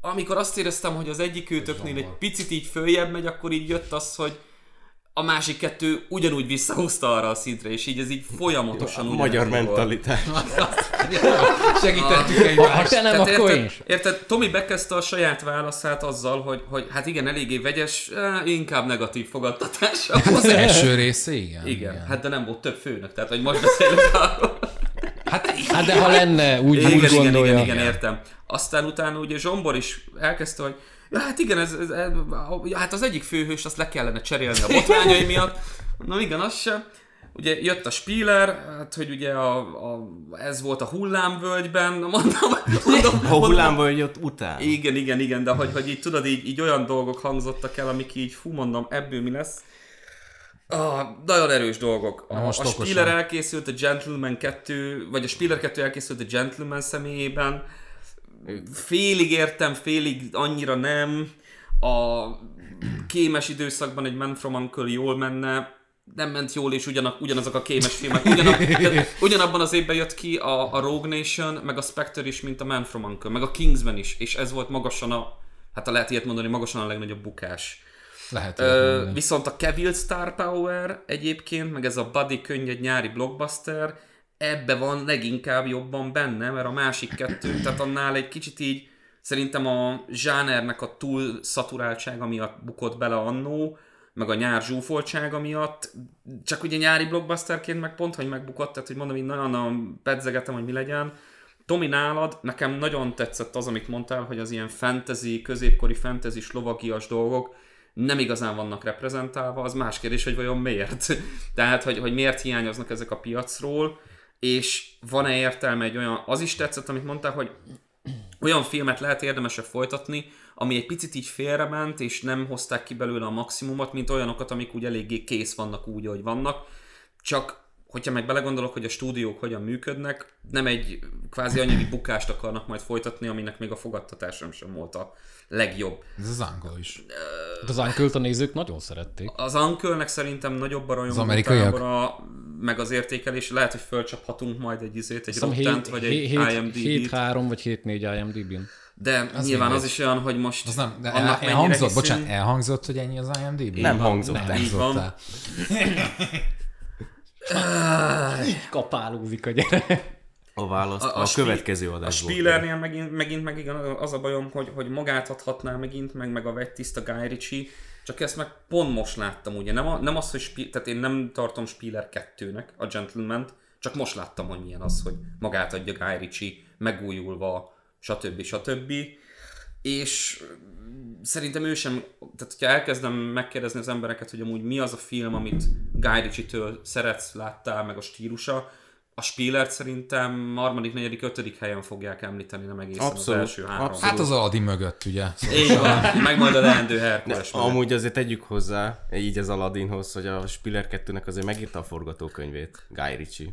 amikor azt éreztem, hogy az egyik őtöknél egy picit így följebb megy, akkor így jött az, hogy a másik kettő ugyanúgy visszahúzta arra a szintre, és így ez így folyamatosan A ugyanez magyar mentalitás. Segítettük Ha egymást. te nem, Tehát akkor én érted, is. érted, Tomi bekezdte a saját válaszát azzal, hogy, hogy hát igen, eléggé vegyes, eh, inkább negatív fogadtatása. Az első része, igen. Igen, hát de nem volt több főnök, tehát hogy most beszélünk arról. Hát, Hát de ha lenne, úgy, Igen, úgy igen, igen, gondolja. igen, értem. Aztán utána ugye Zsombor is elkezdte, hogy ja, hát igen, ez, ez, ez, hát az egyik főhős, azt le kellene cserélni a botrányai miatt. Na igen, az sem. Ugye jött a Spieler, hát hogy ugye a, a, ez volt a hullámvölgyben, mondom, mondom, A hullámból jött után. igen, igen, igen, de hogy, hogy így tudod, így, így olyan dolgok hangzottak el, amik így, fú, mondom, ebből mi lesz. Ah, nagyon erős dolgok. A, most a. Spieler elkészült a Gentleman 2, vagy a Spieler 2 elkészült a Gentleman személyében. Félig értem, félig annyira nem. A kémes időszakban egy Man from Uncle jól menne, nem ment jól, és ugyanak, ugyanazok a kémes filmek. Ugyanak, ugyanabban az évben jött ki a, a Rogue Nation, meg a Spectre is, mint a Man from Uncle, meg a Kingsman is, és ez volt magasan a, hát ha lehet ilyet mondani, magasan a legnagyobb bukás. lehet. Ö, Ö, viszont a Cavill Star Power egyébként, meg ez a Buddy könnyed nyári blockbuster, ebbe van leginkább jobban benne, mert a másik kettő, tehát annál egy kicsit így szerintem a zsánernek a túl szaturáltsága miatt bukott bele annó, meg a nyár zsúfoltsága miatt, csak ugye nyári blockbusterként meg pont, hogy megbukott, tehát hogy mondom, így nagyon pedzegetem, hogy mi legyen. Tomi, nálad nekem nagyon tetszett az, amit mondtál, hogy az ilyen fantasy, középkori fantasy slovagias dolgok, nem igazán vannak reprezentálva, az más kérdés, hogy vajon miért. Tehát, hogy, hogy miért hiányoznak ezek a piacról, és van-e értelme egy olyan, az is tetszett, amit mondtál, hogy olyan filmet lehet érdemesebb folytatni, ami egy picit így félrement, és nem hozták ki belőle a maximumot, mint olyanokat, amik úgy eléggé kész vannak úgy, ahogy vannak. Csak hogyha meg belegondolok, hogy a stúdiók hogyan működnek, nem egy kvázi anyagi bukást akarnak majd folytatni, aminek még a fogadtatásom sem volt a legjobb. Ez az angol is. Hát Az uncle a nézők nagyon szerették. Az Uncle-nek szerintem nagyobb a Az amerikaiak? rajongótábora, meg az értékelés. Lehet, hogy fölcsaphatunk majd egy izét, egy Rottent, vagy egy IMDb-t. 7-3 vagy 7-4 IMDb-n. De az nyilván az is olyan, hogy most Az nem, de annak el, elhangzott, hiszünk. bocsánat, elhangzott, hogy ennyi az IMDb? Nem hangzott el. Így van. Kapálózik a gyerek. A választ a, a, Spie- következő A adásból. Spielernél megint, megint meg igen, az a bajom, hogy, hogy magát adhatná megint, meg, meg a vegytiszta Guy Ritchie, csak ezt meg pont most láttam, ugye. Nem, a, nem az, hogy Spie- tehát én nem tartom Spieler 2-nek a gentleman csak most láttam, hogy milyen az, hogy magát adja Guy Ritchie, megújulva, stb. stb. És szerintem ő sem, tehát hogyha elkezdem megkérdezni az embereket, hogy amúgy mi az a film, amit Guy Ritchie-től szeretsz, láttál, meg a stílusa, a Spielert szerintem harmadik, negyedik, ötödik helyen fogják említeni, nem egészen Abszolút, az első három. abszolút. Hát az Aladdin mögött, ugye? Szóval Így van, meg majd a leendő Herkules. mögött. Amúgy azért tegyük hozzá, így az Aladdinhoz, hogy a Spiller 2-nek azért megírta a forgatókönyvét, Guy Ritchie.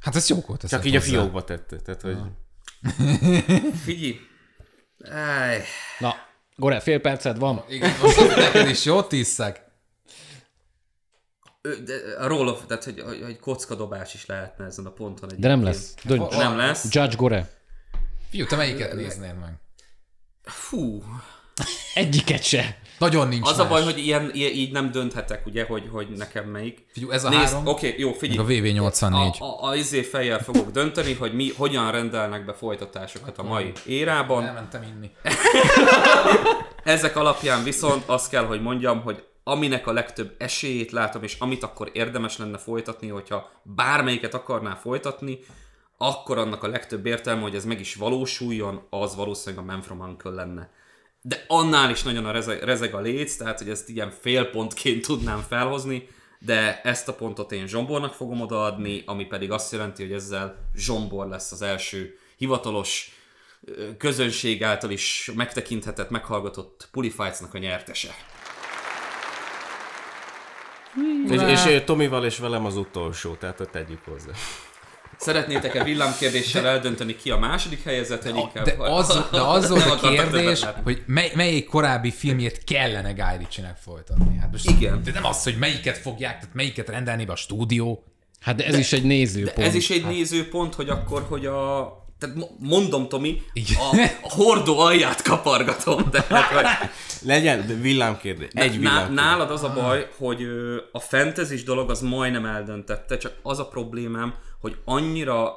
Hát ez jó volt. Csak így a fiókba tette, tehát hogy... Figyelj! Áj. Na, Gore, fél perced van. Igen, most neked is jó, tízszeg. A roll of, tehát hogy, hogy, hogy kockadobás is lehetne ezen a ponton De nem lesz. Dönts. Nem lesz. Judge Gore. Fiú, te melyiket néznéd meg? Fú. Egyiket se. Nagyon nincs Az a más. baj, hogy ilyen, ilyen, így nem dönthetek, ugye, hogy, hogy nekem melyik. Figyú, ez a Nézd, három, oké, jó, figyelj. meg a VV84. A, a, a izé fejjel fogok dönteni, hogy mi hogyan rendelnek be folytatásokat a mai érában. Elmentem inni. Ezek alapján viszont azt kell, hogy mondjam, hogy aminek a legtöbb esélyét látom, és amit akkor érdemes lenne folytatni, hogyha bármelyiket akarná folytatni, akkor annak a legtöbb értelme, hogy ez meg is valósuljon, az valószínűleg a Man from Uncle lenne. De annál is nagyon a rezeg, rezeg a léc, tehát hogy ezt ilyen félpontként tudnám felhozni, de ezt a pontot én Zsombornak fogom odaadni, ami pedig azt jelenti, hogy ezzel Zsombor lesz az első hivatalos közönség által is megtekinthetett, meghallgatott Pulifights-nak a nyertese. És, és Tomival és velem az utolsó, tehát tegyük hozzá. Szeretnétek-e villámkérdéssel eldönteni ki a második helyezett, vagy inkább... De az, de az volt a kérdés, hogy mely, melyik korábbi filmjét kellene Guy Ritchie-nek folytatni. Hát most Igen. De nem az, hogy melyiket fogják, tehát melyiket rendelni be a stúdió. Hát de ez is egy nézőpont. Ez is egy nézőpont, hogy akkor, hogy a... Tehát mo- mondom, Tomi, a, a hordó alját kapargatom, tehát, hogy Legyen de villámkérdés. Egy villámkérdés. nálad az a baj, hogy a fantasy dolog az majdnem eldöntette, csak az a problémám, hogy annyira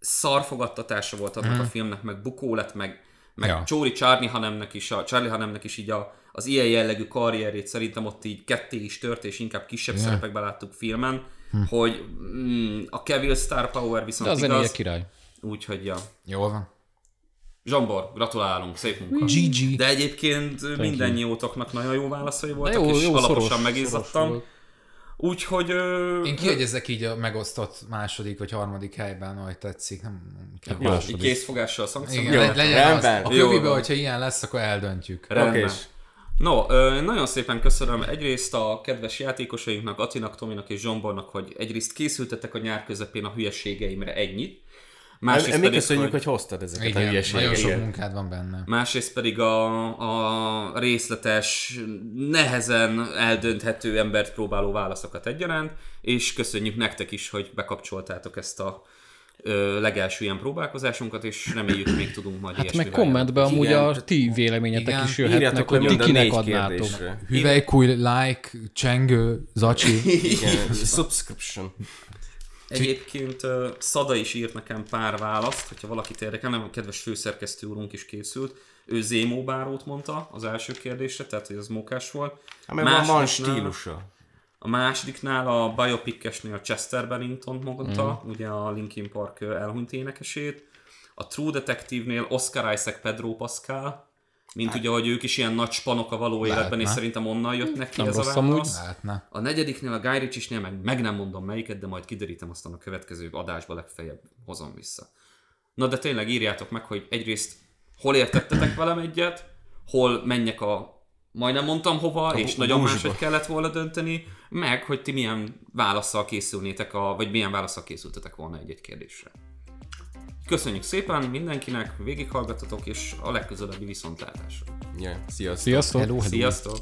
szarfogadtatása volt annak a filmnek, meg bukó lett, meg, meg Ja. Csóri Charlie Hanemnek is, a Charlie Hanemnek is így a, az ilyen jellegű karrierét szerintem ott így ketté is tört, és inkább kisebb Ja. szerepekben láttuk filmen, hogy mm, a Kevil Star Power De viszont a zenéje igaz, király. Úgyhogy ja. Jól van. Zsombor, gratulálunk, szép munka. GG. De egyébként mindennyiótoknak nagyon jó válaszai voltak, jó, és jó alaposan szoros, megizzadtam. szoros. Úgyhogy... Ö, Én kiegyezek így a megosztott második vagy harmadik helyben, ahogy tetszik. Nem, kell jó, második. így készfogással szankcionálni. Igen, legyen az. A kövibe, hogyha ilyen lesz, akkor eldöntjük. Rendben. Okés. No, nagyon szépen köszönöm egyrészt a kedves játékosainknak, Atinak, Tominak és Zsombornak, hogy egyrészt készültetek a nyár közepén a hülyeségeimre ennyit. Másrészt Mi pedig, köszönjük, hogy hoztad ezeket a Igen, nagyon hülyeségeket. sok Igen. munkád van benne. Másrészt pedig a, a részletes, nehezen eldönthető embert próbáló válaszokat egyaránt, és köszönjük nektek is, hogy bekapcsoltátok ezt a ö, legelső ilyen próbálkozásunkat, és reméljük még tudunk majd Hát meg kommentbe amúgy Igen, a ti véleményetek igen. is jöhetnek, Írjátok hogy ti a kinek adnátok. Hüvelykúj, like, csengő, zacsi. Igen, subscription. Egyébként Szada is írt nekem pár választ, hogyha valakit érdekel, nem a kedves főszerkesztő úrunk is készült. Ő Zémó Bárót mondta az első kérdésre, tehát hogy az mókás volt. Hát meg van, van stílusa. A másodiknál a Biopic-esnél Chester Bennington mondta, mm. ugye a Linkin Park elhunyt énekesét. A True Detective-nél Oscar Isaac Pedro Pascal. Mint ugye, hogy ők is ilyen nagy spanok a való életben, és szerintem onnan jött neki Nem ez a rossz válasz. Lehetne. A negyediknél a Guy Ritchie-snél meg, meg nem mondom melyiket, de majd kiderítem aztán a következő adásba legfeljebb hozom vissza. Na de tényleg írjátok meg, hogy egyrészt hol értettetek velem egyet, hol menjek a majdnem mondtam hova, és nagyon búzsba. máshogy kellett volna dönteni, meg hogy ti milyen válaszsal készülnétek, a, vagy milyen válaszsal készültetek volna egy-egy kérdésre. Köszönjük szépen mindenkinek, végighallgatotok, és a legközelebbi viszontlátásra. Ja, sziasztok! Sziasztok! Hello, hello. Sziasztok!